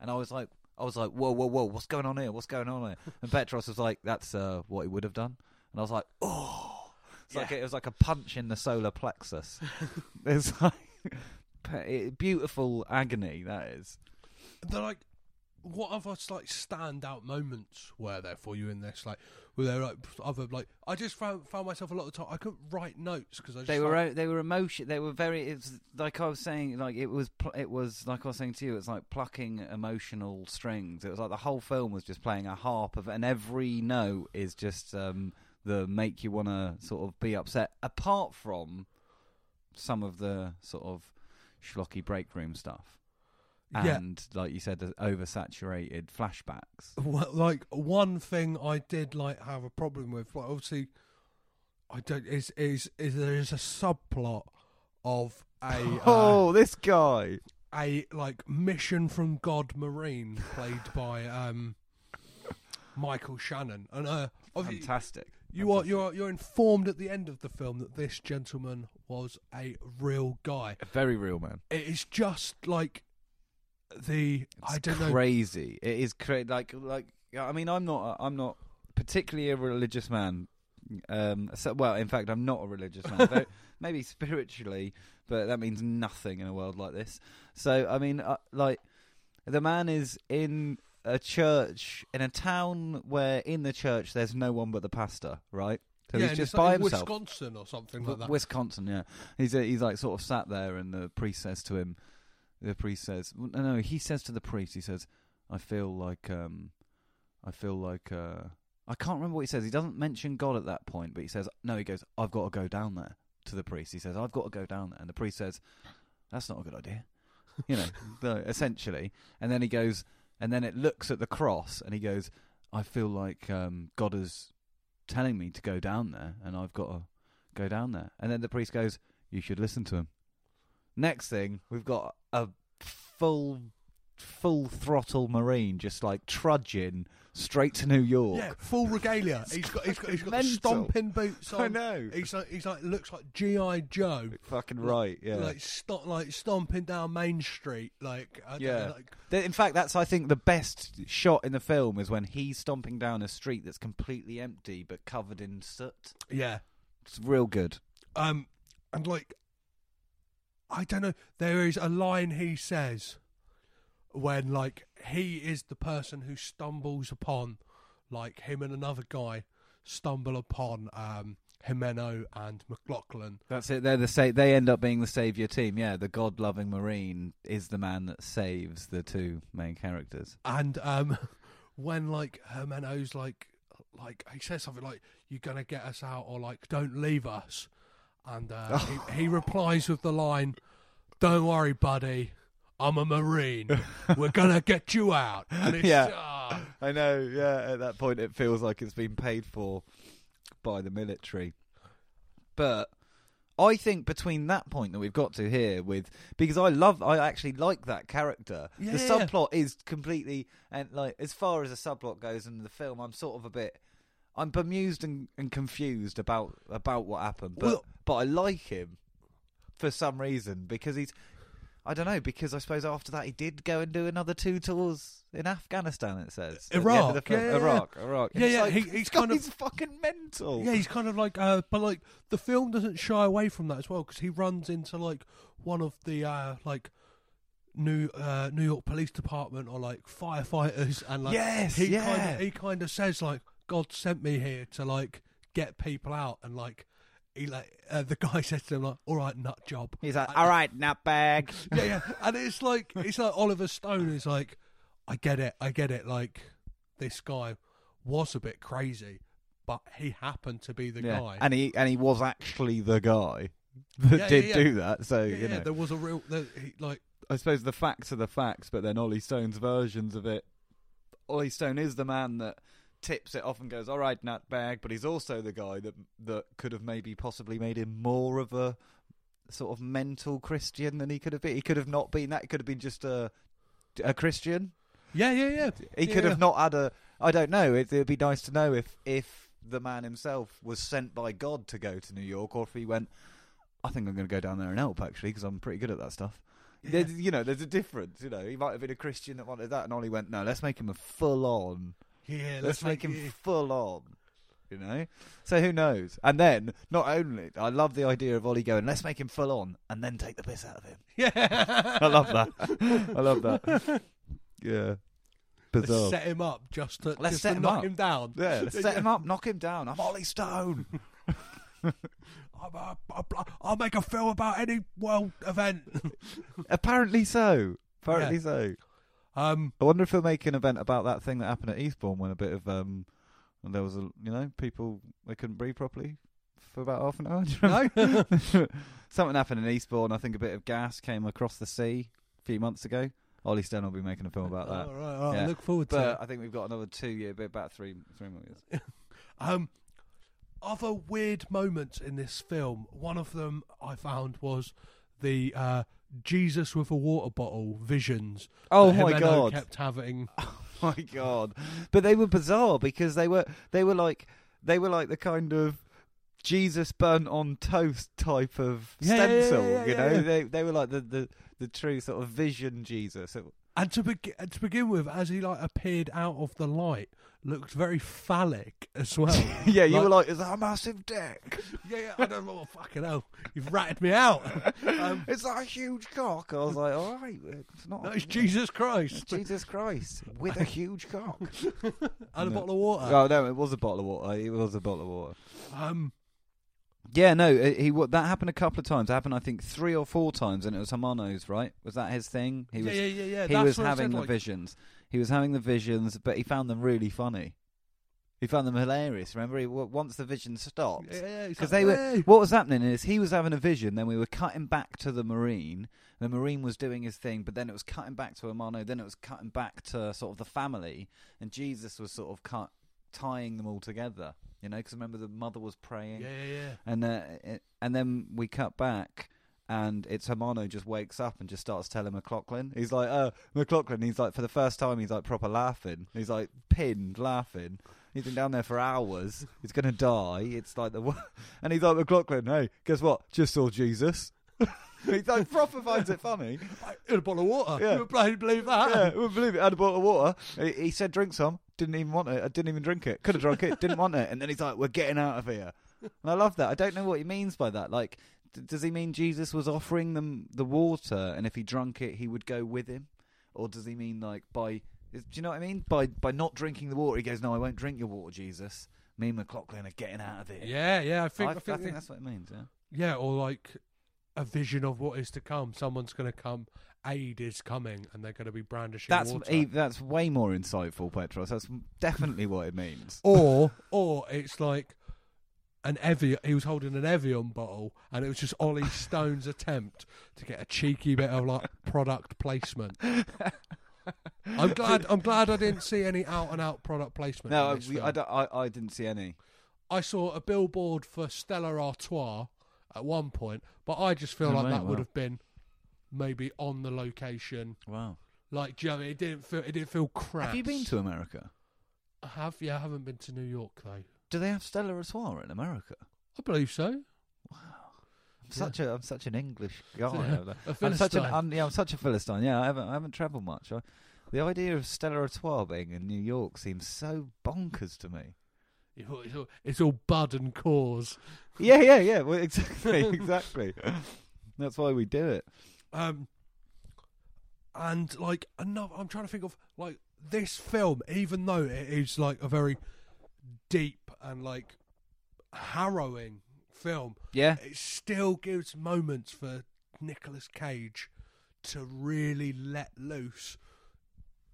And I was like, I was like, whoa, whoa, whoa, what's going on here? What's going on here? And [laughs] Petros was like, that's uh, what he would have done. And I was like, oh, it's like it was like a punch in the solar plexus. [laughs] it's like beautiful agony. That is. They're like, what other like standout moments were there for you in this? Like, were there like other like? I just found found myself a lot of time I couldn't write notes because I just They were like, they were emotion. They were very. It's like I was saying. Like it was. Pl- it was like I was saying to you. It's like plucking emotional strings. It was like the whole film was just playing a harp of, and every note is just um, the make you want to sort of be upset. Apart from some of the sort of schlocky break room stuff. Yeah. And like you said, the oversaturated flashbacks. Well, like one thing I did like have a problem with, like obviously, I don't is is is there is a subplot of a [laughs] uh, Oh, this guy! a like mission from God Marine played by um Michael Shannon, and uh, Fantastic. You are you are you're informed at the end of the film that this gentleman was a real guy. A very real man. It is just like the I don't know. crazy. It is crazy. Like, like I mean, I'm not. I'm not particularly a religious man. Um, so, well, in fact, I'm not a religious man. Though [laughs] maybe spiritually, but that means nothing in a world like this. So, I mean, uh, like, the man is in a church in a town where in the church there's no one but the pastor, right? So yeah, he's just it's like by himself. Wisconsin or something like that. Wisconsin, yeah. He's uh, he's like sort of sat there, and the priest says to him, the priest says, no, no, he says to the priest, he says, I feel like, um, I feel like, uh, I can't remember what he says. He doesn't mention God at that point, but he says, no, he goes, I've got to go down there to the priest. He says, I've got to go down there, and the priest says, that's not a good idea, you know, [laughs] essentially. And then he goes, and then it looks at the cross, and he goes, I feel like um, God is telling me to go down there, and I've got to go down there. And then the priest goes, You should listen to him. Next thing, we've got a full, full throttle Marine just like trudging straight to New York. Yeah, full regalia. He's got he's got he's got Mental. stomping boots on. I know. He's like he's like looks like GI Joe. Fucking right, yeah. Like sto- like stomping down Main Street. Like I Yeah. know, like In fact, that's I think the best shot in the film is when he's stomping down a street that's completely empty but covered in soot. yeah. It's real good. Um, and like, I don't know. There is a line he says when like he is the person who stumbles upon, like him and another guy stumble upon um Jimeno and McLoughlin. That's it. They're the sa- They end up being the savior team. Yeah, the god-loving Marine is the man that saves the two main characters. And um, [laughs] when like Jimeno's like like he says something like "You're gonna get us out" or like "Don't leave us," and uh, he, [laughs] he replies with the line, "Don't worry, buddy." I'm a marine. [laughs] We're gonna get you out. Yeah. ah. I know. Yeah, at that point, it feels like it's been paid for by the military. But I think between that point that we've got to here, with because I love, I actually like that character. Yeah. The subplot is completely and like as far as the subplot goes in the film, I'm sort of a bit. I'm bemused and, and confused about about what happened, but Well- but I like him for some reason because he's I don't know because I suppose after that he did go and do another two tours in Afghanistan. It says at the the Iraq, yeah, yeah. Iraq, Iraq. Yeah, yeah, like, he- he's kind of- fucking mental. Yeah, he's kind of like, uh, but like the film doesn't shy away from that as well because he runs into like one of the uh, like New uh, New York Police Department or like firefighters, and like Yes, he yeah. kind of he kind of says like God sent me here to like get people out, and like he like uh, the guy [laughs] says to him like, all right, nut job. He's like, And- all right, nutbag. [laughs] yeah, yeah, and it's like it's like Oliver Stone is like, I get it, I get it. Like this guy was a bit crazy, but he happened to be the yeah. guy. and he and he was actually the guy [laughs] that Yeah, did yeah, do that. So you yeah, know, there was a real there, he, like I suppose the facts are the facts, but then Ollie Stone's versions of it. Ollie Stone is the man that tips it off and goes, "All right, nutbag," but he's also the guy that that could have maybe possibly made him more of a sort of mental Christian than he could have been. He could have not been that. He could have been just a a Christian. Yeah, yeah, yeah. He Yeah, could yeah. have not had a. I don't know. It, it'd be nice to know if if the man himself was sent by God to go to New York, or if he went. I think I'm going to go down there and help actually because I'm pretty good at that stuff. There's, you know, there's a difference. You know, he might have been a Christian that wanted that, and Ollie went, "No, let's make him a full on. Yeah, Let's, make him it- full on." You know, so who knows? And then, not only, I love the idea of Ollie going, "Let's make him full on," and then take the piss out of him. Yeah, [laughs] I love that. I love that. Yeah, bizarre. Let's set him up just to, Let's just set to him knock up. him down. Yeah, [laughs] let's set him up, knock him down. I'm Ollie Stone. [laughs] I'm, uh, I'll- I'll make a film about any world event. Apparently so. Apparently Yeah. so. Um, I wonder if they'll make an event about that thing that happened at Eastbourne when a bit of um, when there was a you know people they couldn't breathe properly for about half an hour. [laughs] Do you remember? [laughs] Something happened in Eastbourne. I think a bit of gas came across the sea a few months ago. Ollie Stone will be making a film about that. all right, all right, Yeah. look forward to But it. I think we've got another two year, bit about three, three more years. [laughs] Um, other weird moments in this film. One of them I found was the uh, Jesus with a water bottle visions. Oh my Jimeno God. Kept having. [laughs] Oh my god! But they were bizarre because they were they were like they were like the kind of Jesus burnt on toast type of Yeah, yeah, yeah, stencil. yeah, you know, they they were like the, the, the true sort of vision Jesus. And to, begin to begin with, as he like appeared out of the light, looked very phallic as well. [laughs] yeah, you were like, is that a massive dick? yeah, yeah, I don't know. Fucking hell, you've ratted me out. [laughs] Um, is that a huge cock? I was like, all right, it's not. no, it's Jesus Christ Jesus Christ with a huge cock. [laughs] and a bottle of water. oh no, it was a bottle of water. It was a bottle of water. Um, Yeah, no, uh, he that happened a couple of times. It happened, I think, three or four times, and it was Hermanos, right? Was that his thing? He yeah, was yeah, yeah, yeah. he That's was having said, the like, visions. He was having the visions, but he found them really funny. He found them hilarious. Remember, he, once the vision stopped, Yeah, yeah, because like, they were. "Hey." What was happening is he was having a vision. Then we were cutting back to the marine. The marine was doing his thing, but then it was cutting back to Amano. Then it was cutting back to sort of the family, and Jesus was sort of cut, tying them all together. You know, because remember the mother was praying Yeah, yeah, yeah. and uh, it, and then we cut back, and it's Hermano just wakes up and just starts telling McLoughlin. He's like, "Uh, McLoughlin." He's like, for the first time, he's like proper laughing. He's like pinned laughing. He's been down there for hours. He's gonna die. It's like the, [laughs] and he's like McLoughlin. Hey, guess what? Just saw Jesus. [laughs] he's like proper finds it funny. In a bottle of water. Yeah. You would bloody believe that? Yeah, I wouldn't believe it. Had a bottle of water. He, he said, "Drink some." Didn't even want it. I didn't even drink it. Could have drunk it. Didn't want it. And then he's like, "We're getting out of here." And I love that. I don't know what he means by that. Like, d- does he mean Jesus was offering them the water, and if he drunk it, he would go with him, or does he mean like by? is- Do you know what I mean? By by not drinking the water, he goes, "No, I won't drink your water, Jesus." Me and McLoughlin are getting out of here. Yeah, yeah. I think, I, I, I think, think that's what it means. Yeah. yeah, or like a vision of what is to come. Someone's going to come. Aid is coming, and they're going to be brandishing That's water. e- that's way more insightful, Petros. That's definitely what it means. [laughs] or or it's like an Evian. He was holding an Evian bottle, and it was just Ollie [laughs] Stone's attempt to get a cheeky bit of like product placement. [laughs] I'm glad. I'm glad I didn't see any out and out product placement. No. I, I, I didn't see any. I saw a billboard for Stella Artois at one point, but I just feel Oh, like right, that would have been maybe on the location. Wow. Like, do you know what I mean? it didn't feel. It didn't feel crap. Have you been to America? I have. Yeah, I haven't been to New York though. Do they have Stella Artois in America? I believe so. Wow. I'm such a I'm such an English guy. Yeah, [laughs] a I'm such an un, yeah, I'm such a philistine. Yeah, I haven't I haven't travelled much. I, the idea of Stella Artois being in New York seems so bonkers to me. It's all, it's all, bud and Coors. [laughs] Yeah, yeah, yeah. Well, exactly, [laughs] exactly. That's why we do it. Um, and like another, I'm trying to think of like this film, even though it is like a very deep and like harrowing film, Yeah, it still gives moments for Nicolas Cage to really let loose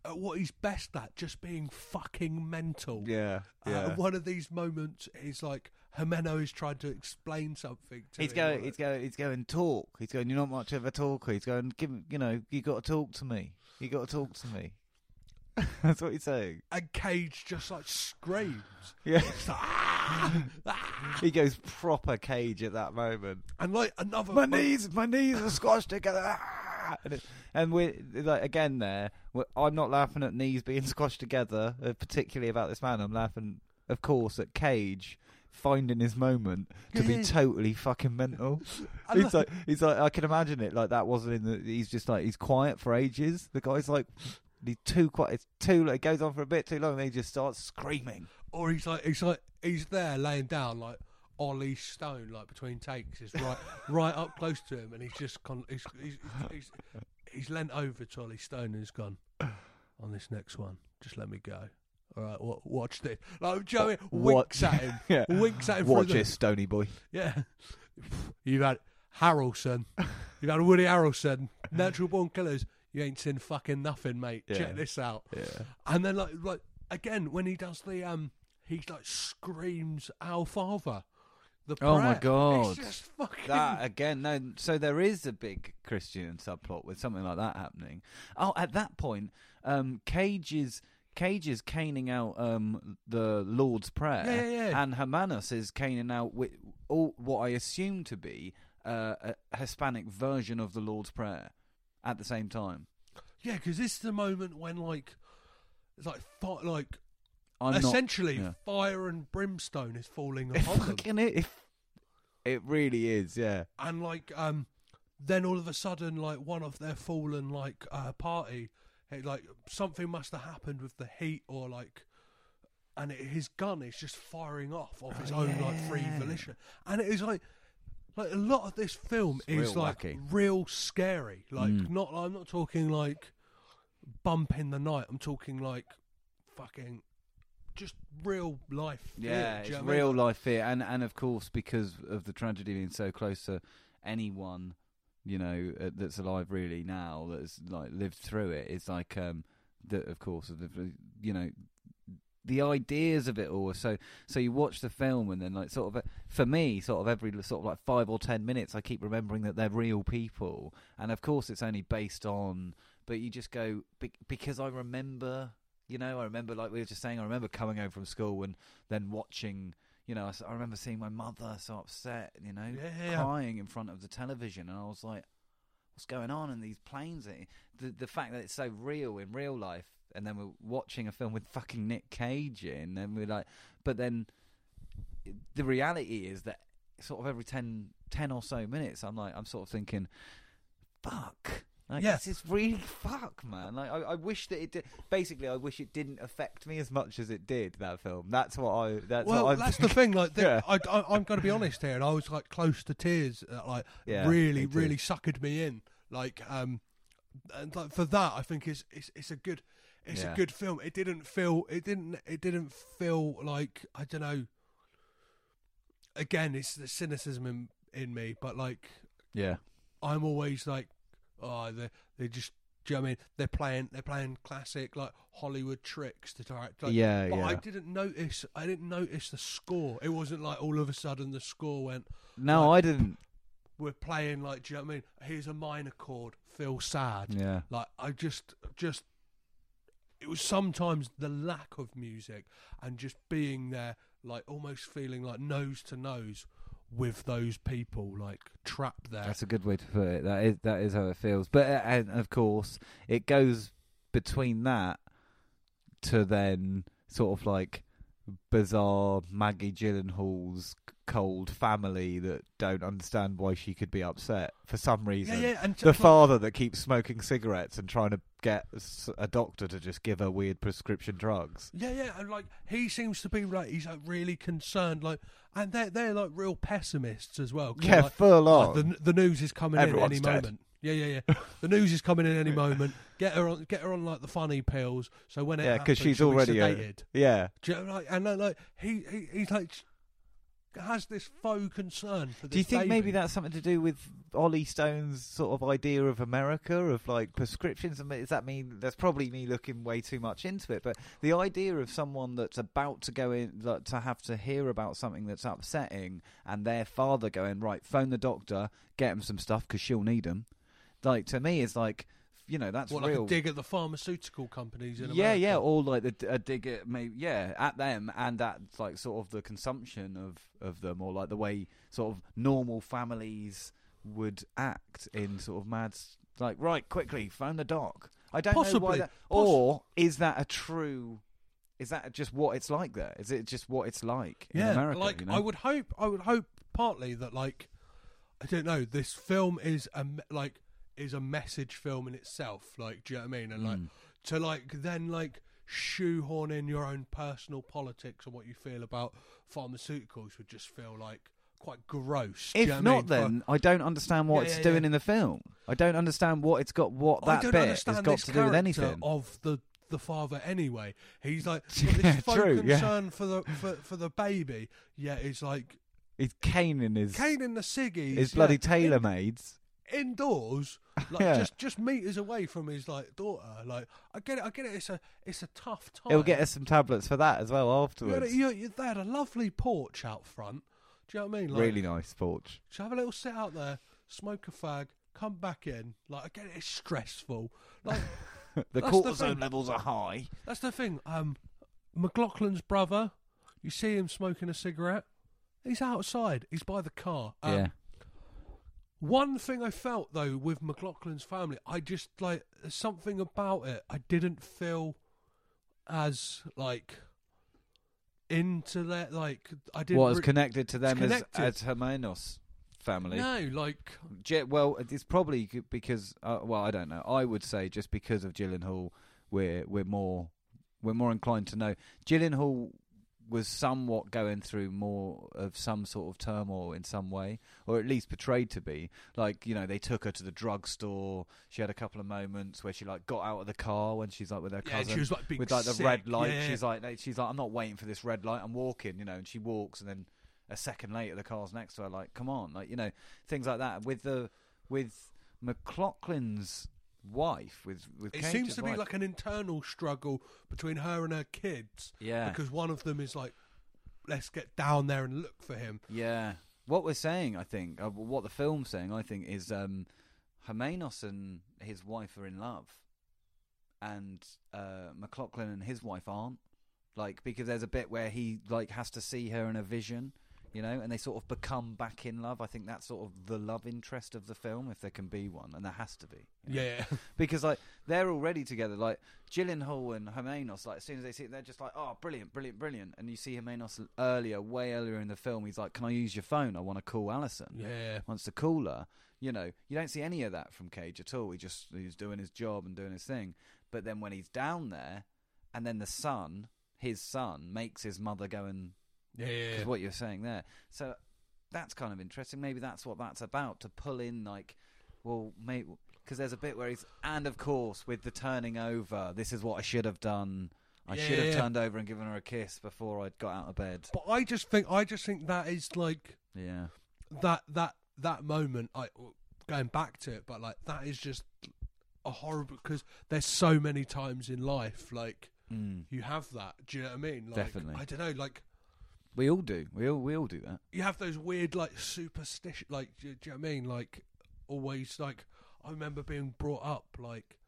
at what he's best at, just being fucking mental. yeah, Uh, one of these moments is like Jimeno is trying to explain something to He's him, going, he's going, he's going. Talk. He's going. You're not much of a talker. He's going. Give, you know, you got to talk to me. You got to talk to me. [laughs] That's what he's saying. and Cage just like screams. [laughs] Yeah. Like, "Ah! Ah!" he goes proper cage at that moment. And like another My mo- knees, my knees are squashed together. Ah! And, it, and we're like again there. I'm not laughing at knees being [laughs] squashed together, uh, particularly about this man. I'm laughing, of course, at Cage finding his moment to be totally fucking mental. [laughs] He's like, he's like, I can imagine it like that wasn't in the. He's just like he's quiet for ages. The guy's like. He's too quiet. It's too. It goes on for a bit too long. And Then he just starts screaming. or he's like he's like he's there laying down like Ollie Stone like between takes is right right up close to him and he's just con- he's, he's, he's, he's leant over to Ollie Stone and he's gone on this next one just let me go. All right wa- watch this. Like Joey winks Watch- at him. [laughs] Yeah. winks at him Watch through the- this, Stony boy. yeah. You've had Harrelson. You've had Woody Harrelson. Natural Born Killers. You ain't seen fucking nothing mate. Yeah. check this out. Yeah. and then like like again when he does the um he like screams our father. The Oh my. God. It's just fucking that again no so there is a big christian subplot with something like that happening oh at that point um cage is cage is caning out um the lord's prayer Yeah, yeah, yeah. and hermanus is caning out with all what i assume to be uh, a hispanic version of the lord's prayer at the same time Yeah, because this is the moment when like it's like like i'm not essentially yeah. fire and brimstone is falling upon them. fucking it if it really is yeah and like um then all of a sudden like one of their fallen like uh party it, like something must have happened with the heat or like and it, his gun is just firing off of his Oh, own like free volition and it is like like a lot of this film It's is real like wacky. real scary like Mm. not i'm not talking like bump in the night i'm talking like fucking just real life fear, Yeah, it's you know what I mean? real life fear, and and of course because of the tragedy being so close to anyone, you know, uh, that's alive really now that's like lived through it. It's like um, that of course you know the ideas of it all. are So so you watch the film and then like sort of uh, for me sort of every sort of like five or ten minutes I keep remembering that they're real people, and of course it's only based on. But you just go because I remember. You know, I remember, like we were just saying, I remember coming home from school and then watching. You know, I remember seeing my mother so upset. You know, Yeah, crying in front of the television, and I was like, "What's going on?" And these planes, the the fact that it's so real in real life, and then we're watching a film with fucking Nick Cage in, and we're like, but then the reality is that sort of every 10, 10 or so minutes, I'm like, I'm sort of thinking, fuck. Like, Yeah. this is really fuck, man. Like, I, I wish that it did. Basically, I wish it didn't affect me as much as it did. That film. That's what I. That's well, what I'm that's the thing. Like, [laughs] the, Yeah. I, I, I'm going to be honest here, and I was like close to tears. Uh, like, Yeah, really, really suckered me in. Like, um, and like for that, I think it's it's, it's a good, it's Yeah. a good film. It didn't feel, it didn't, it didn't feel like I don't know. Again, it's the cynicism in, in me, but like Yeah. I'm always like, oh, they they just. Do you know what I mean? They're playing, they're playing classic like Hollywood tricks to direct. Like, Yeah, but I didn't notice. I didn't notice the score. It wasn't like all of a sudden the score went. No, I didn't. We're playing like. Do you know what I mean? Here's a minor chord. Feel sad. Yeah. Like I just, just. It was sometimes the lack of music and just being there, like almost feeling like nose to nose with those people, like trapped there. That's a good way to put it. That is that is how it feels. But uh, and of course, it goes between that to then sort of like bizarre Maggie Gyllenhaal's cold family that don't understand why she could be upset for some reason. yeah, yeah, and The father that keeps smoking cigarettes and trying to get a doctor to just give her weird prescription drugs. Yeah, yeah, and like he seems to be like he's like really concerned, like, and they're they're like real pessimists as well. Yeah, like, full like, on. the the news is coming in Everyone's any dead. moment. Yeah, yeah, yeah. the news is coming in any [laughs] moment. Get her on, get her on like the funny pills. So when it Yeah, because she's already a- yeah. Do you know, like, and then, like he, he he's like has this faux concern for this. Do you think maybe that's something to do with Ollie Stone's sort of idea of America, of like prescriptions? And does that mean that's probably me looking way too much into it? But the idea of someone that's about to go in, like, to have to hear about something that's upsetting, and their father going right, phone the doctor, get him some stuff because she'll need them. Like to me, it's like you know that's What, like real. a dig at the pharmaceutical companies in yeah, America? yeah, or like the a dig at maybe yeah at them and at like sort of the consumption of of them, or like the way sort of normal families would act in sort of mad like right quickly phone the doc. I don't know why Possibly. that, or is that a true? Is that just what it's like there? Is it just what it's like in yeah, America? like you know? I would hope, I would hope partly that like I don't know, this film is a like is a message film in itself. Like, do you know what I mean? And like Mm. to like then like shoehorn in your own personal politics and what you feel about pharmaceuticals would just feel like quite gross. do you If know what I not, mean? Then I don't understand what Yeah, it's yeah, doing yeah. in the film. I don't understand what it's got. What that bit has got to do with anything. of the the father anyway. He's like [laughs] this folk true, concern for the for, for the baby. Yeah, he's like He's caning his caning the ciggies. his bloody tailor maids. Indoors, like Yeah. just just meters away from his like daughter. Like I get it, I get it. It's a it's a tough time. He'll get us some tablets for that as well You, had afterwards. you, you, they had a lovely porch out front. Do you know what I mean? Like, really nice porch. Just have a little sit out there, smoke a fag, come back in. Like I get it, it's stressful. Like [laughs] The That's the cortisone thing. levels are high. that's the thing. Um, McLoughlin's brother, you see him smoking a cigarette. He's outside. He's by the car. Um, yeah, One thing I felt though with McLoughlin's family, I just like something about it. I didn't feel as like into that. Like I didn't. What re- connected to them as, connected. as Hermanos family? no, like Je- well, it's probably because uh, well, I don't know. I would say just because of Gyllenhaal, we're we're more we're more inclined to know. Gyllenhaal was somewhat going through more of some sort of turmoil in some way, or at least portrayed to be. Like you know, they took her to the drugstore. She had a couple of moments where she like got out of the car when she's like with her yeah, cousin she was like with like the sick. red light. Yeah. She's like, she's like, I'm not waiting for this red light. I'm walking, you know. And she walks, and then a second later, the car's next to her. Like, come on, like you know, things like that. With the with McLoughlin's wife, with with It Cage's seems to be like an internal struggle between her and her kids. Yeah. Because one of them is like, let's get down there and look for him. yeah. What we're saying, I think, uh, what the film's saying, I think, is um, Hermanos and his wife are in love, and uh, McLoughlin and his wife aren't. Like because there's a bit where he like has to see her in a vision, you know, and they sort of become back in love. I think that's sort of the love interest of the film, if there can be one, and there has to be. you know? Yeah. [laughs] because like they're already together. Like Gyllenhaal and Hermanos, like as soon as they see it, they're just like, "Oh, brilliant, brilliant, brilliant!" And you see Hermanos earlier, way earlier in the film. He's like, "Can I use your phone? I want to call Allison." yeah. Wants to call her. You know, you don't see any of that from Cage at all. He just he's doing his job and doing his thing. But then when he's down there, and then the son, his son, makes his mother go and Yeah. yeah, because yeah. what you're saying there. So that's kind of interesting. Maybe that's what that's about to pull in, like, well, maybe because there's a bit where he's, and of course, with the turning over, this is what I should have done. I Yeah, should have yeah. turned over and given her a kiss before I got out of bed. But I just think, I just think that is like Yeah, that that that moment. I going back to it, but like that is just a horrible because there's so many times in life like mm. you have that. Do you know what I mean? Like, Definitely. I don't know. Like we all do. We all we all do that. you have those weird like superstition. Like do, do you know what I mean? Like always like I remember being brought up like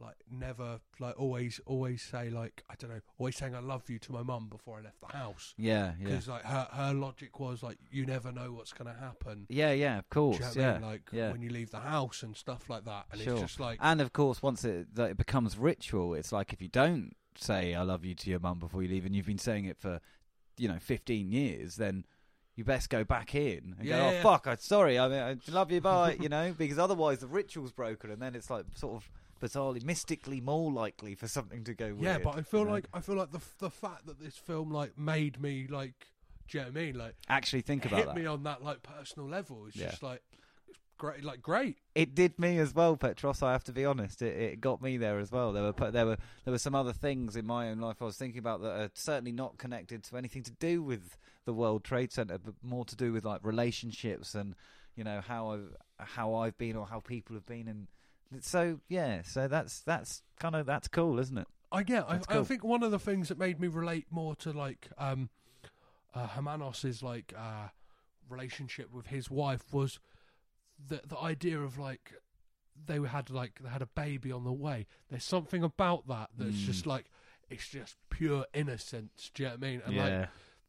like never like always always say like I don't know always saying I love you to my mum before I left the house Yeah, yeah, because like her her logic was like you never know what's going to happen. yeah, yeah. Of course, you know what I yeah, mean? Like yeah. when you leave the house and stuff like that, and Sure. it's just like and of course, once it that it becomes ritual, it's like if you don't say "I love you" to your mum before you leave, and you've been saying it for, you know, fifteen years, then you best go back in and Yeah, go, "Oh yeah. fuck, I'm sorry, I mean, I love you, bye," you know, because otherwise the ritual's broken, and then it's like sort of bizarrely, mystically more likely for something to go. yeah. But I feel you know? like I feel like the the fact that this film like made me like, do you know what I mean? Like actually think about hit that. me on that like personal level. It's Yeah. just like great, like great. It did me as well, Petros. I have to be honest. It, it got me there as well. There were there were there were some other things in my own life I was thinking about that are certainly not connected to anything to do with the World Trade Center, but more to do with like relationships and you know how I've, how I've been or how people have been, and so yeah. So that's that's kind of that's cool, isn't it? I yeah, I, That's I think one of the things that made me relate more to like um uh Hermanos's like uh relationship with his wife was the the idea of like they had like they had a baby on the way. There's something about that that's Mm. just like it's just pure innocence. Do you know what I mean? And yeah.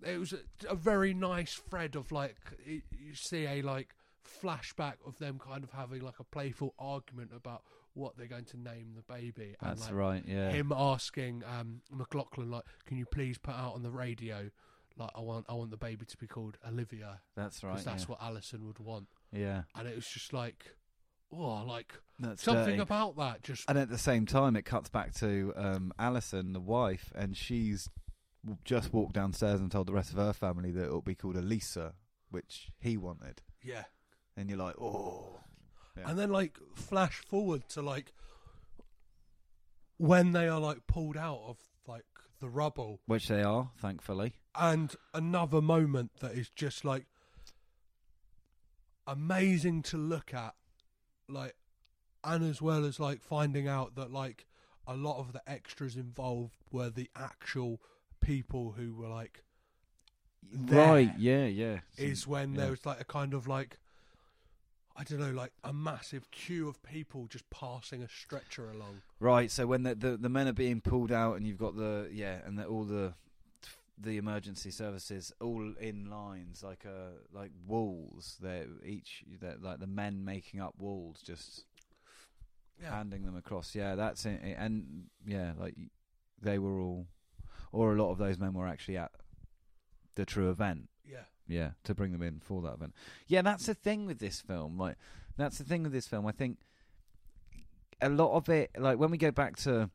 like it was a, a very nice thread of like you see a like flashback of them kind of having like a playful argument about what they're going to name the baby. That's and, like, right. Yeah. Him asking um, McLoughlin like, "Can you please put out on the radio?" Like I want, I want the baby to be called Olivia That's right. because that's yeah. what Allison would want. Yeah. And it was just like, oh, like That's something dirty. about that. Just And at the same time, it cuts back to um, Allison, the wife, and she's just walked downstairs and told the rest of her family that it'll be called Elisa, which he wanted. yeah. And you're like, oh. Yeah. And then like flash forward to like when they are like pulled out of like the rubble, Which they are, thankfully. and another moment that is just like amazing to look at, like, and as well as like finding out that like a lot of the extras involved were the actual people who were like. Right, yeah, yeah. is when yeah. there was like a kind of like I don't know, like a massive queue of people just passing a stretcher along. Right, so when the, the the men are being pulled out, and you've got the yeah, and all the the emergency services all in lines like uh like walls. They're each they're like the men making up walls, just Yeah, handing them across. Yeah, that's it. And yeah, like they were all, or a lot of those men were actually at the true event. yeah, Yeah, to bring them in for that event. Yeah, that's the thing with this film. Like, that's the thing with this film. I think a lot of it, like when we go back to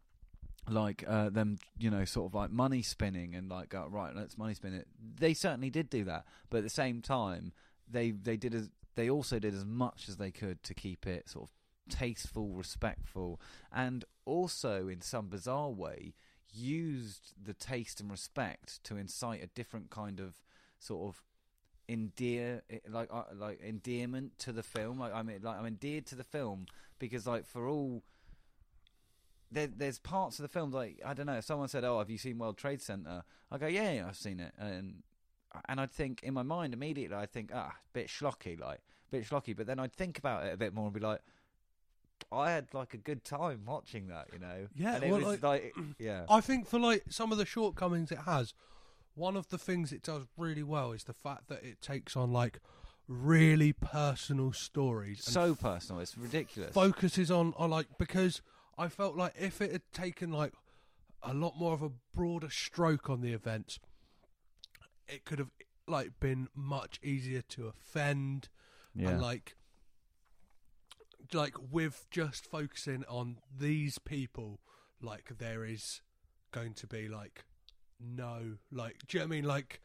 like uh, them, you know, sort of like money spinning and like, uh, right, let's money spin it. They certainly did do that, but at the same time, they they did as they also did as much as they could to keep it sort of tasteful, respectful, and also in some bizarre way used the taste and respect to incite a different kind of sort of endear like uh, like endearment to the film like i'm like i'm endeared to the film because like for all there, there's parts of the film like i don't know if someone said oh have you seen world trade center? I go yeah, yeah i've seen it. And and i'd think in my mind immediately I'd think ah bit schlocky like bit schlocky. But then i'd think about it a bit more and be like i had like a good time watching that you know? Yeah, and it well, was like yeah. I think for like some of the shortcomings it has, one of the things it does really well is the fact that it takes on like really personal stories so personal it's ridiculous. focuses on on like because I felt like if it had taken like a lot more of a broader stroke on the events, it could have like been much easier to offend yeah and like like with just focusing on these people like there is going to be like no like do you know what i mean like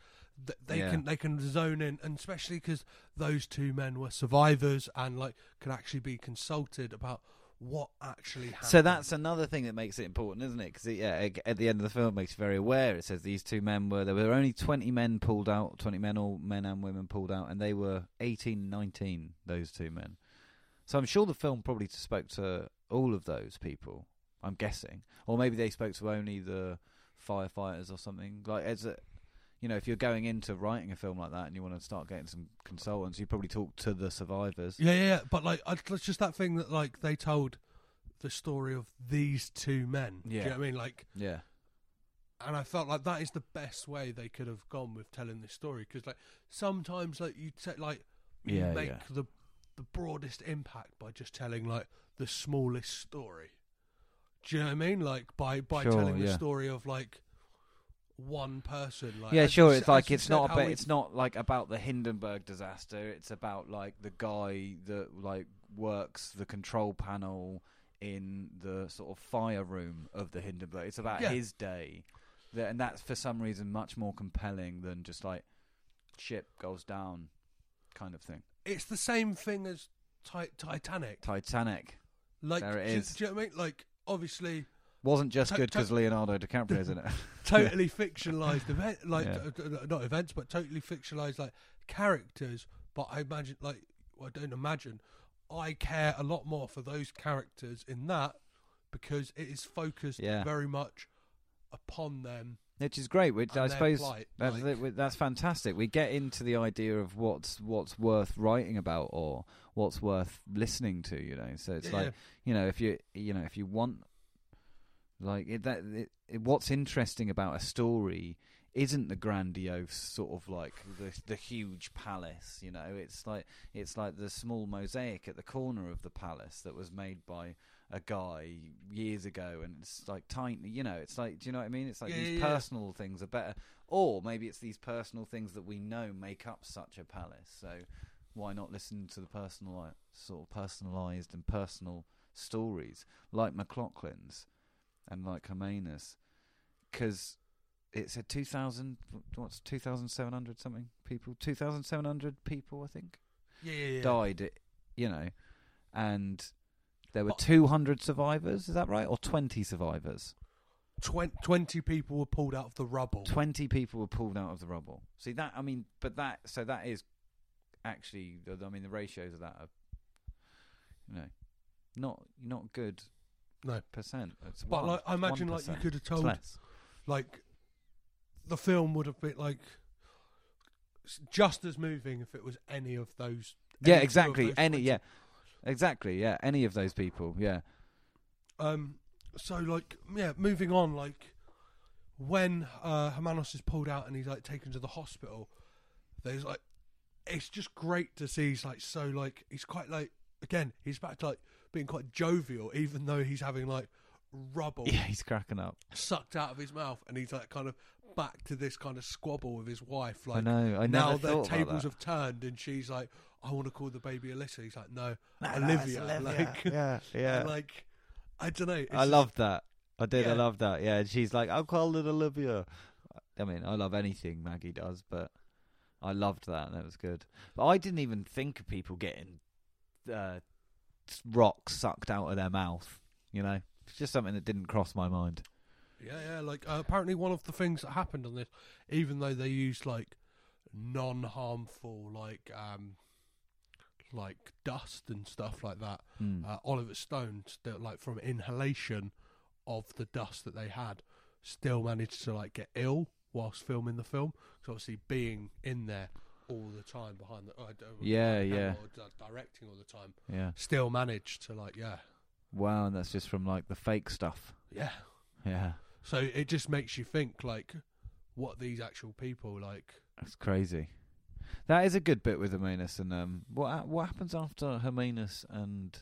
th- they Yeah. can they can zone in and especially because those two men were survivors and like could actually be consulted about what actually happened So that's another thing that makes it important, isn't it? Because yeah, at the end of the film, it makes you very aware. It says these two men were there were only twenty men pulled out, twenty men, all men and women pulled out, and they were 18, 19, Those two men. So I'm sure the film probably spoke to all of those people. I'm guessing, or maybe they spoke to only the firefighters or something. Like as a, you know, if you're going into writing a film like that and you want to start getting some consultants, you probably talk to the survivors. yeah yeah, yeah but like I, it's just that thing that like they told the story of these two men do you Yeah. know what i mean like Yeah. and I felt like that is the best way they could have gone with telling this story because like sometimes like you take like you Yeah, make yeah. the the broadest impact by just telling like the smallest story. Do you know what I mean? Like by by Sure, telling the yeah. story of like one person. Like yeah, sure. you It's like it's not about it's not like about the Hindenburg disaster. It's about like the guy that like works the control panel in the sort of fire room of the Hindenburg. It's about Yeah. his day, and that's for some reason much more compelling than just like ship goes down kind of thing. It's the same thing as Ti- Titanic. Titanic Like There it do, do you know what I mean? Like obviously wasn't just To- good to- because Leonardo DiCaprio's in it. [laughs] totally fictionalized event like Yeah. uh, uh, not events but totally fictionalized like characters but i imagine like well, i don't imagine i care a lot more for those characters in that because it is focused Yeah. very much upon them. which is great. Which And I their suppose plight, that's, like- that's fantastic. We get into the idea of what's what's worth writing about or what's worth listening to. You know, so it's Yeah, like you know if you you know if you want like it, that it, it, what's interesting about a story isn't the grandiose sort of like the the huge palace you know? It's like it's like the small mosaic at the corner of the palace that was made by a guy years ago and it's like tiny you know? It's like do you know what i mean? It's like Yeah, these yeah, yeah. personal things are better. Or maybe it's these personal things that we know make up such a palace so why not listen to the personal sort of personalized and personal stories like McLoughlin's and like Hermanus because it's a 2000 what's 2700 something people 2700 people I think Yeah, yeah, yeah. died it you know and there were But- 200 survivors is that right or 20 survivors Twen- Twenty people were pulled out of the rubble. 20 people were pulled out of the rubble see that I mean but that so that is actually I mean the ratios of that are you know not not good No. percent it's But one- like, I imagine like you could have told like the film would have been like just as moving if it was any of those. yeah any two exactly those any yeah exactly yeah any of those people yeah Um. So like yeah, moving on like when uh Hermanos is pulled out and he's like taken to the hospital, there's like it's just great to see he's like so like he's quite like again he's back to like being quite jovial even though he's having like rubble yeah he's cracking up. sucked out of his mouth and he's like kind of back to this kind of squabble with his wife like I know I now never their thought tables have turned and she's like I want to call the baby Alyssa. He's like no, No, no, Olivia, [laughs] like yeah yeah. like I don't know I love that. I did I love that yeah and she's like I'll call it Olivia. I mean I love anything Maggie does but I loved that that was good. But I didn't even think of people getting uh, rocks sucked out of their mouth you know it's just something that didn't cross my mind Yeah, yeah. Like uh, apparently, one of the things that happened on this, even though they used like non-harmful, like um, like dust and stuff like that, Hmm. uh, Oliver Stone still like from inhalation of the dust that they had, still managed to like get ill whilst filming the film. So obviously, being in there all the time behind the uh, Yeah, behind yeah. or di- directing all the time, yeah still managed to like yeah, wow and that's just from like the fake stuff yeah. yeah So it just makes you think like what these actual people like. That's crazy. That is a good bit with Hermanus and um what what happens after Hermanus and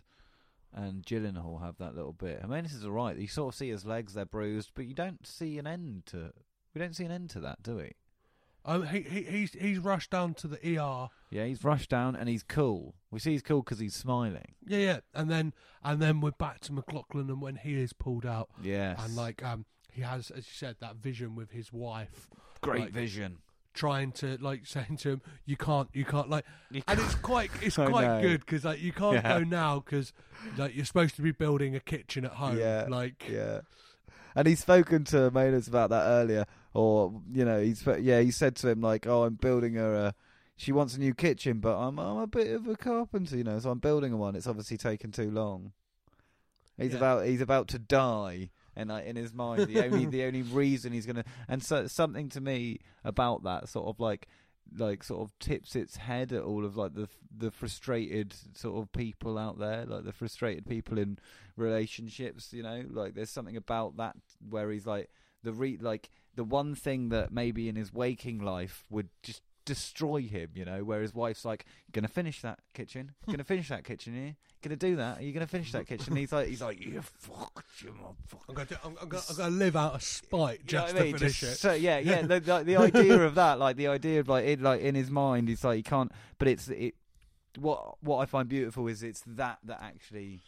and Gyllenhaal have that little bit. Hermanus is alright. You sort of see his legs, they're bruised, but you don't see an end to we don't see an end to that, do we? Um, he, he he's he's rushed down to the ER. Yeah, he's rushed down and he's cool. We see he's cool because he's smiling. Yeah, yeah, and then and then we're back to McLoughlin and when he is pulled out Yes. and like um he has, as you said, that vision with his wife great like, vision. trying to like [laughs] saying to him, "You can't, you can't." Like, You and can't- [laughs] it's quite it's quite good because like you can't Yeah. go now because like you're supposed to be building a kitchen at home. Yeah, like Yeah. And he's spoken to Manus about that earlier, or you know, he's yeah, he said to him like, "Oh, I'm building her a. She wants a new kitchen, but I'm I'm a bit of a carpenter, you know, so I'm building her one. It's obviously taken too long. He's Yeah. about he's about to die, and like in his mind, the only [laughs] the only reason he's gonna and so something to me about that sort of like like sort of tips its head at all of like the the frustrated sort of people out there, like the frustrated people in relationships. You know, like there's something about that where he's like the re like the one thing that maybe in his waking life would just destroy him. You know, where his wife's like, gonna finish that kitchen? Hmm. Gonna finish that kitchen here? Gonna do that? Are you gonna finish that hmm. kitchen?" And he's like, he's like, "You fuck, you motherfucker." I'm gonna, do, I'm, I'm, gonna, I'm gonna live out of spite You just what I mean? finish Just it. So yeah, yeah. [laughs] the, the, the idea of that, like the idea of like in like in his mind, he's like he can't. But it's it. What what I find beautiful is it's that that actually.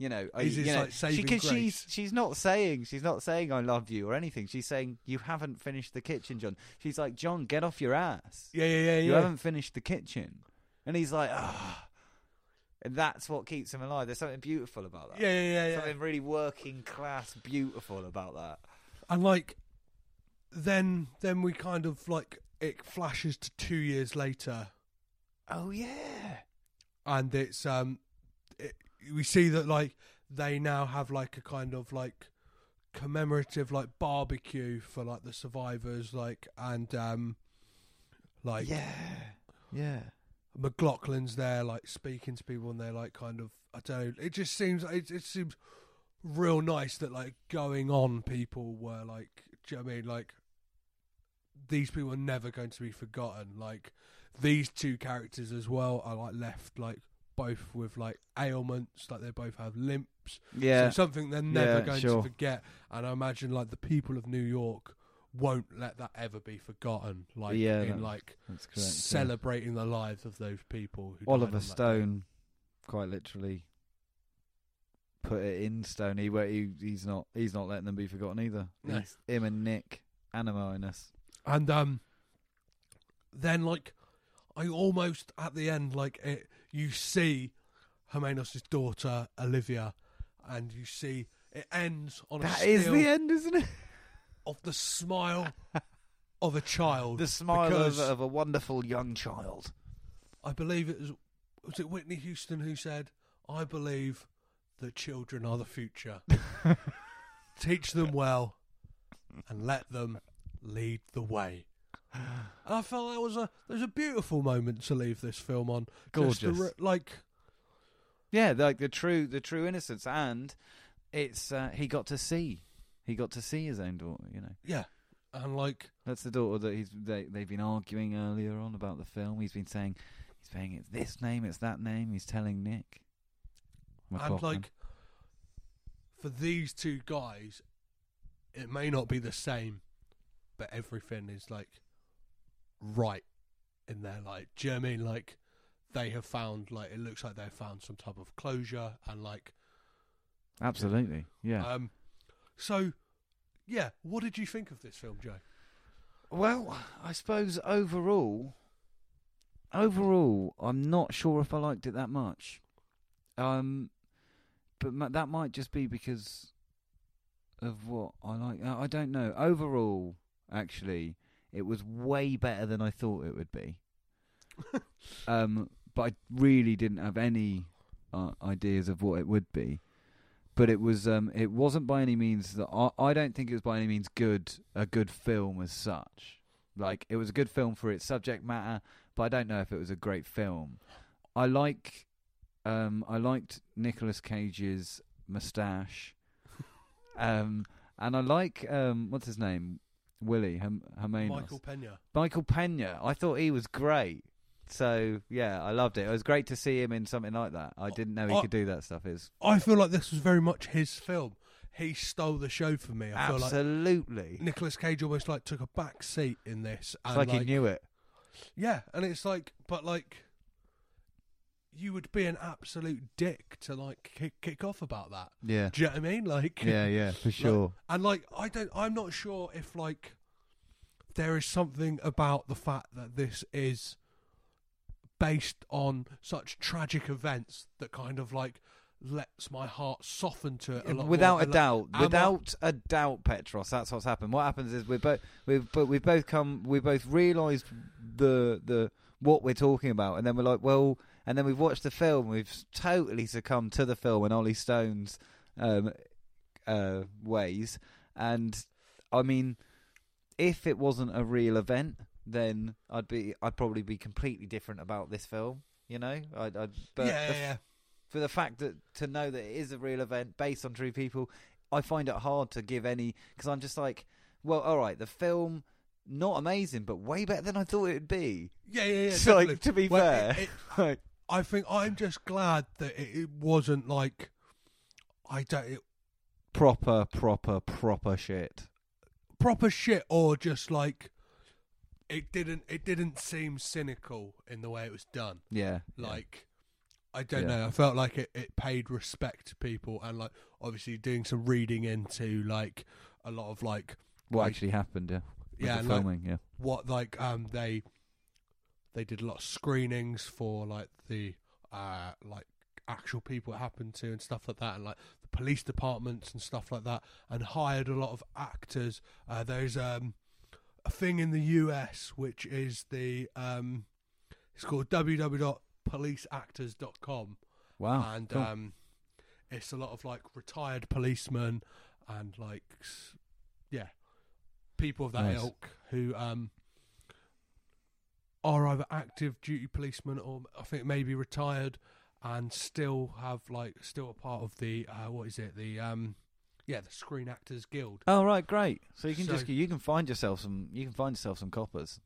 You know, I- you know, like, because she's she's not saying she's not saying I love you or anything. She's saying you haven't finished the kitchen, John. She's like, John, get off your ass. Yeah, yeah, yeah, You yeah. haven't finished the kitchen, and he's like, ah. And that's what keeps him alive. There's something beautiful about that. Yeah, yeah, yeah, yeah. Something really working class, beautiful about that. and like then then we kind of like it flashes to two years later Oh yeah. and it's um it, we see that like they now have like a kind of like commemorative like barbecue for like the survivors, like and um, like yeah, yeah. McLoughlin's there, like speaking to people, and they're like kind of I don't know. It just seems it, it seems real nice that like going on people were like, do you know what I mean? Like these people are never going to be forgotten. Like these two characters as well are like left like both with like ailments, like they both have limps. Yeah. So something they're never Yeah, going sure. to forget. And I imagine like the people of New York won't let that ever be forgotten. Like Yeah, in like correct. yeah. celebrating the lives of those people. Who Oliver. Stone, quite literally, put it in Stony where he, he's not he's not letting them be forgotten either. No. Him and Nick Animinus. and um, then like I almost at the end like it, you see Hermanos' daughter Olivia, and you see it ends on a That is the end, isn't it? of the smile of a child. [laughs] The smile of, of a wonderful young child. I believe it was was it Whitney Houston who said, "I believe that children are the future. [laughs] Teach them well, and let them lead the way." And I felt that was a there was a beautiful moment to leave this film on. Gorgeous. re- like Yeah, like the true the true innocence, and it's uh, he got to see he got to see his own daughter. You know, yeah, and like that's the daughter that he's they they've been arguing earlier on about the film. He's been saying he's saying it's this name, it's that name. He's telling Nick. and McLoughlin. like for these two guys, it may not be the same, but everything is like right in there. like. Do you know what I mean? Like they have found like it looks like they've found some type of closure and like absolutely, yeah. um. So, yeah, what did you think of this film, Joe? Well, I suppose overall, overall, I'm not sure if I liked it that much. Um, but ma- that might just be because of what I like. I I don't know. Overall, actually, it was way better than I thought it would be. [laughs] um, but I really didn't have any uh, ideas of what it would be. But it was um, it wasn't by any means that I, I don't think it was by any means good a good film as such. Like it was a good film for its subject matter, but I don't know if it was a great film. I like um, I liked Nicolas Cage's moustache, [laughs] um, and I like um, what's his name, Willie Hem- Hermanos. Michael Pena. Michael Pena. I thought he was great. So yeah, I loved it. It was great to see him in something like that. I didn't know he I- could do that stuff. Is I feel like this was very much his film. He stole the show for me. I feel like absolutely. Nicolas Cage almost like took a back seat in this. It's And like, he knew it. Yeah, and it's like, but like, you would be an absolute dick to like kick, kick off about that. Yeah. Do you know what I mean? Like, Yeah, yeah, [laughs] for like- sure. and like, I don't, I'm not sure if like there is something about the fact that this is based on such tragic events that kind of like lets my heart soften to it a lot without more. a like, doubt, am without a doubt, Petros. That's what's happened. What happens is we're both we've but we've both come we both realised the the what we're talking about, and then we're like, well, and then we've watched the film. We've totally succumbed to the film and Ollie Stone's um, uh, ways, and I mean, if it wasn't a real event, then I'd be I'd probably be completely different about this film. You know, I'd, I'd but yeah, the yeah, yeah. for the fact that to know that it is a real event based on true people, I find it hard to give any because I'm just like, well, all right, the film not amazing, but way better than I thought it'd be. Yeah, yeah, yeah. So, [laughs] like, to be Well, fair, it- it- [laughs] like, I think I'm just glad that it, it wasn't like I don't it, proper, proper, proper shit. proper shit or just like it didn't it didn't seem cynical in the way it was done. Yeah. Like I don't Yeah. know. I felt like it, it paid respect to people and like obviously doing some reading into like a lot of like what like, actually happened? Yeah, Yeah, and, like, filming. yeah, what like um they they did a lot of screenings for like the uh like actual people it happened to and stuff like that and like the police departments and stuff like that and hired a lot of actors uh there's um a thing in the US which is the um it's called www.policeactors.com wow, and cool. um, it's a lot of like retired policemen and like yeah, people of that Nice. ilk who um are either active duty policemen or I think maybe retired and still have like still a part of the uh, what is it the um yeah the Screen Actors Guild. Oh right, great. So you can So- just you can find yourself some you can find yourself some coppers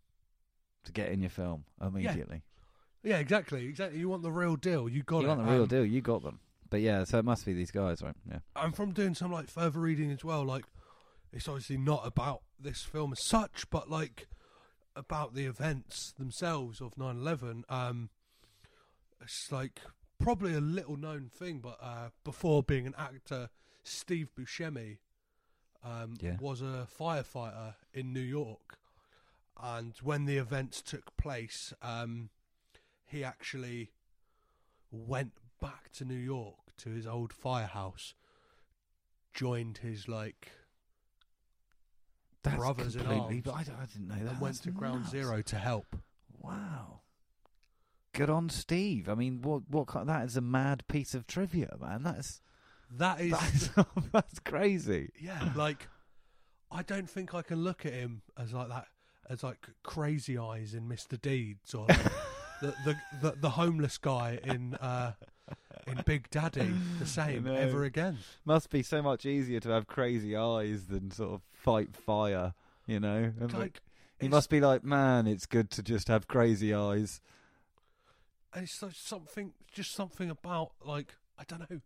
to get in your film immediately. Yeah, exactly, exactly. You want the real deal? You got you it. want the real Um, deal, you got them. But yeah, so it must be these guys, right? Yeah. and from doing some like further reading as well, like it's obviously not about this film as such, but like about the events themselves of 9/11. Um, it's like probably a little known thing, but uh, before being an actor, Steve Buscemi um, Yeah. was a firefighter in New York, and when the events took place, um, he actually went back to New York to his old firehouse, joined his like, That's Brothers in arms. But I, I didn't know that. and went That's to Ground nuts. Zero to help. Wow. Good on Steve. I mean, what what kind, that is a mad piece of trivia, man. That's That is, that's, [laughs] that's crazy. yeah, like I don't think I can look at him as like that, as like Crazy Eyes in Mr. Deeds or like [laughs] the, the the the homeless guy in uh in Big Daddy the [laughs] same ever again. Must be so much easier to have crazy eyes than sort of fight fire, you know. And Like he must be like, man, it's good to just have crazy eyes. And it's like something, just something about like I don't know.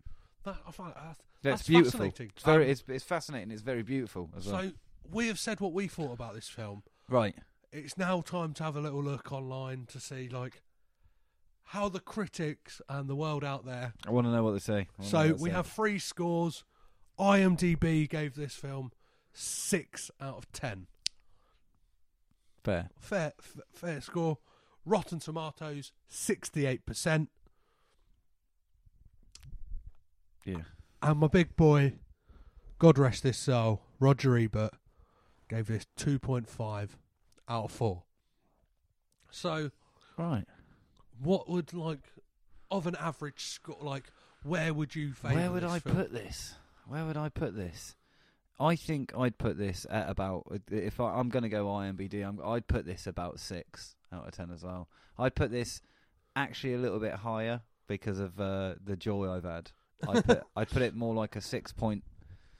That I find that, That's, that's beautiful. fascinating. It's very, Um, it's, it's fascinating. It's very beautiful as well. so we have said what we thought about this film. right. It's now time to have a little look online to see like how the critics and the world out there. I want to know what they say. I wanna know So we say. have three scores. IMDb gave this film six out of ten. fair. Fair, f- fair score. Rotten Tomatoes sixty-eight percent. Yeah. And my big boy, God rest his soul, Roger Ebert, gave this 2.5 out of 4. So, Right. What would, like, of an average score, like, where would you Where would I film? put this? Where would I put this? I think I'd put this at about. If I, I'm going to go IMBD, I'm, I'd put this about six out of ten as well. I'd put this actually a little bit higher because of uh, the joy I've had. I'd put [laughs] I'd put it more like a six point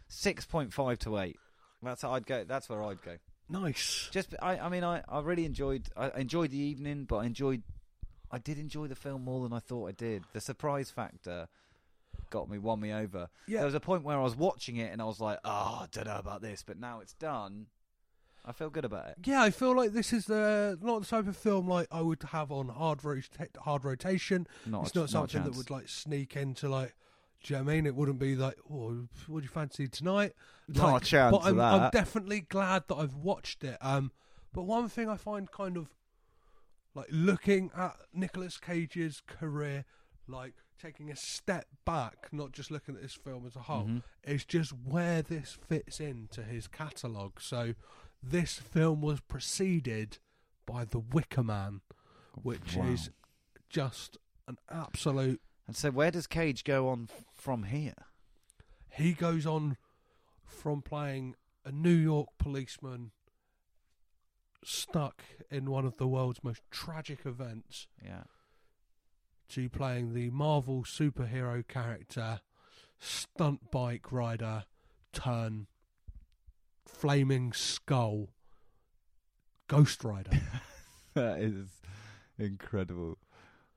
six point five to eight. That's how I'd go. That's where I'd go. Nice. Just I I mean I, I really enjoyed I enjoyed the evening, but I enjoyed I did enjoy the film more than I thought I did. The surprise factor got me won me over. Yeah. There was a point where I was watching it and I was like, oh, I don't know about this, but now it's done. I feel good about it. Yeah, I feel like this is the not the type of film like I would have on hard rota- hard rotation. Not it's a, not something that would like sneak into like. Do you know what I mean? It wouldn't be like, oh, what do you fancy tonight? Not a chance But I'm, I'm definitely glad that I've watched it. Um, but one thing I find kind of like looking at Nicolas Cage's career, like taking a step back, not just looking at this film as a whole, Mhm. is just where this fits into his catalogue. So this film was preceded by The Wicker Man, which Wow. is just an absolute. And so, where does Cage go on f- from here? He goes on from playing a New York policeman stuck in one of the world's most tragic events Yeah. to playing the Marvel superhero character, stunt bike rider, turn flaming skull, Ghost Rider. [laughs] that is incredible.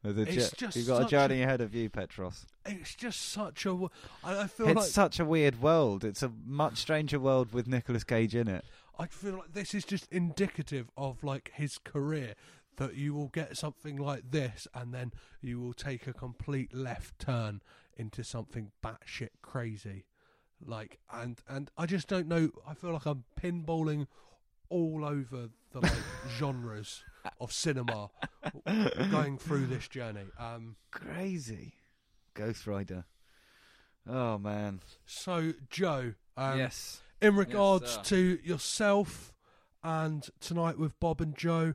It's jo- just you've got a journey ahead of you, Petros. it's just such a. I feel It's like such a weird world. It's a much stranger world with Nicolas Cage in it. I feel like this is just indicative of like his career. That you will get something like this, and then you will take a complete left turn into something batshit crazy. Like, and and I just don't know. I feel like I'm pinballing all over the like [laughs] genres of cinema going through this journey. Um, Crazy. Ghost Rider. Oh man. so Joe, um, yes. In regards sir. to yourself and tonight with Bob and Joe,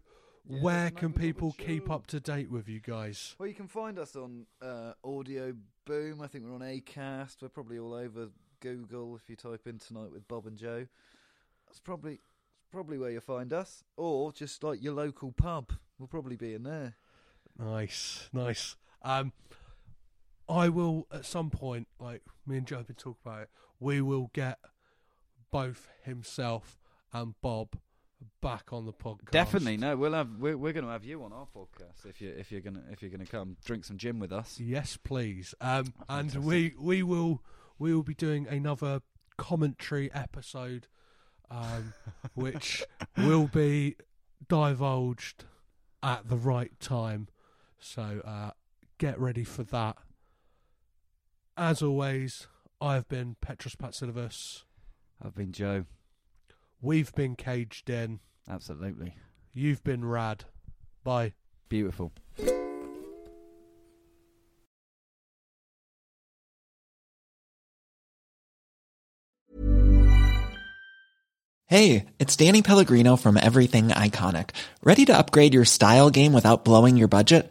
Yeah, where can with Bob and people keep up to date with you guys? Well, you can find us on uh, Audio Boom. I think we're on Acast. We're probably all over Google if you type in tonight with Bob and Joe. That's probably probably where you'll find us, or just like your local pub. We'll probably be in there. Nice, nice. Um, I will at some point, like me and Joe have been talking about it. We will get both himself and Bob back on the podcast. Definitely, no. We'll have we're, we're going to have you on our podcast if you if you're gonna if you're gonna come drink some gin with us. Yes, please. Um, and we we will we will be doing another commentary episode, um, [laughs] which will be divulged at the right time. So uh, get ready for that. As always, I've been Petros Patsilivus. I've been Joe. We've been caged in. Absolutely You've been rad. Bye. beautiful. Hey, it's Danny Pellegrino from Everything Iconic. Ready to upgrade your style game without blowing your budget?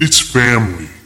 it's family.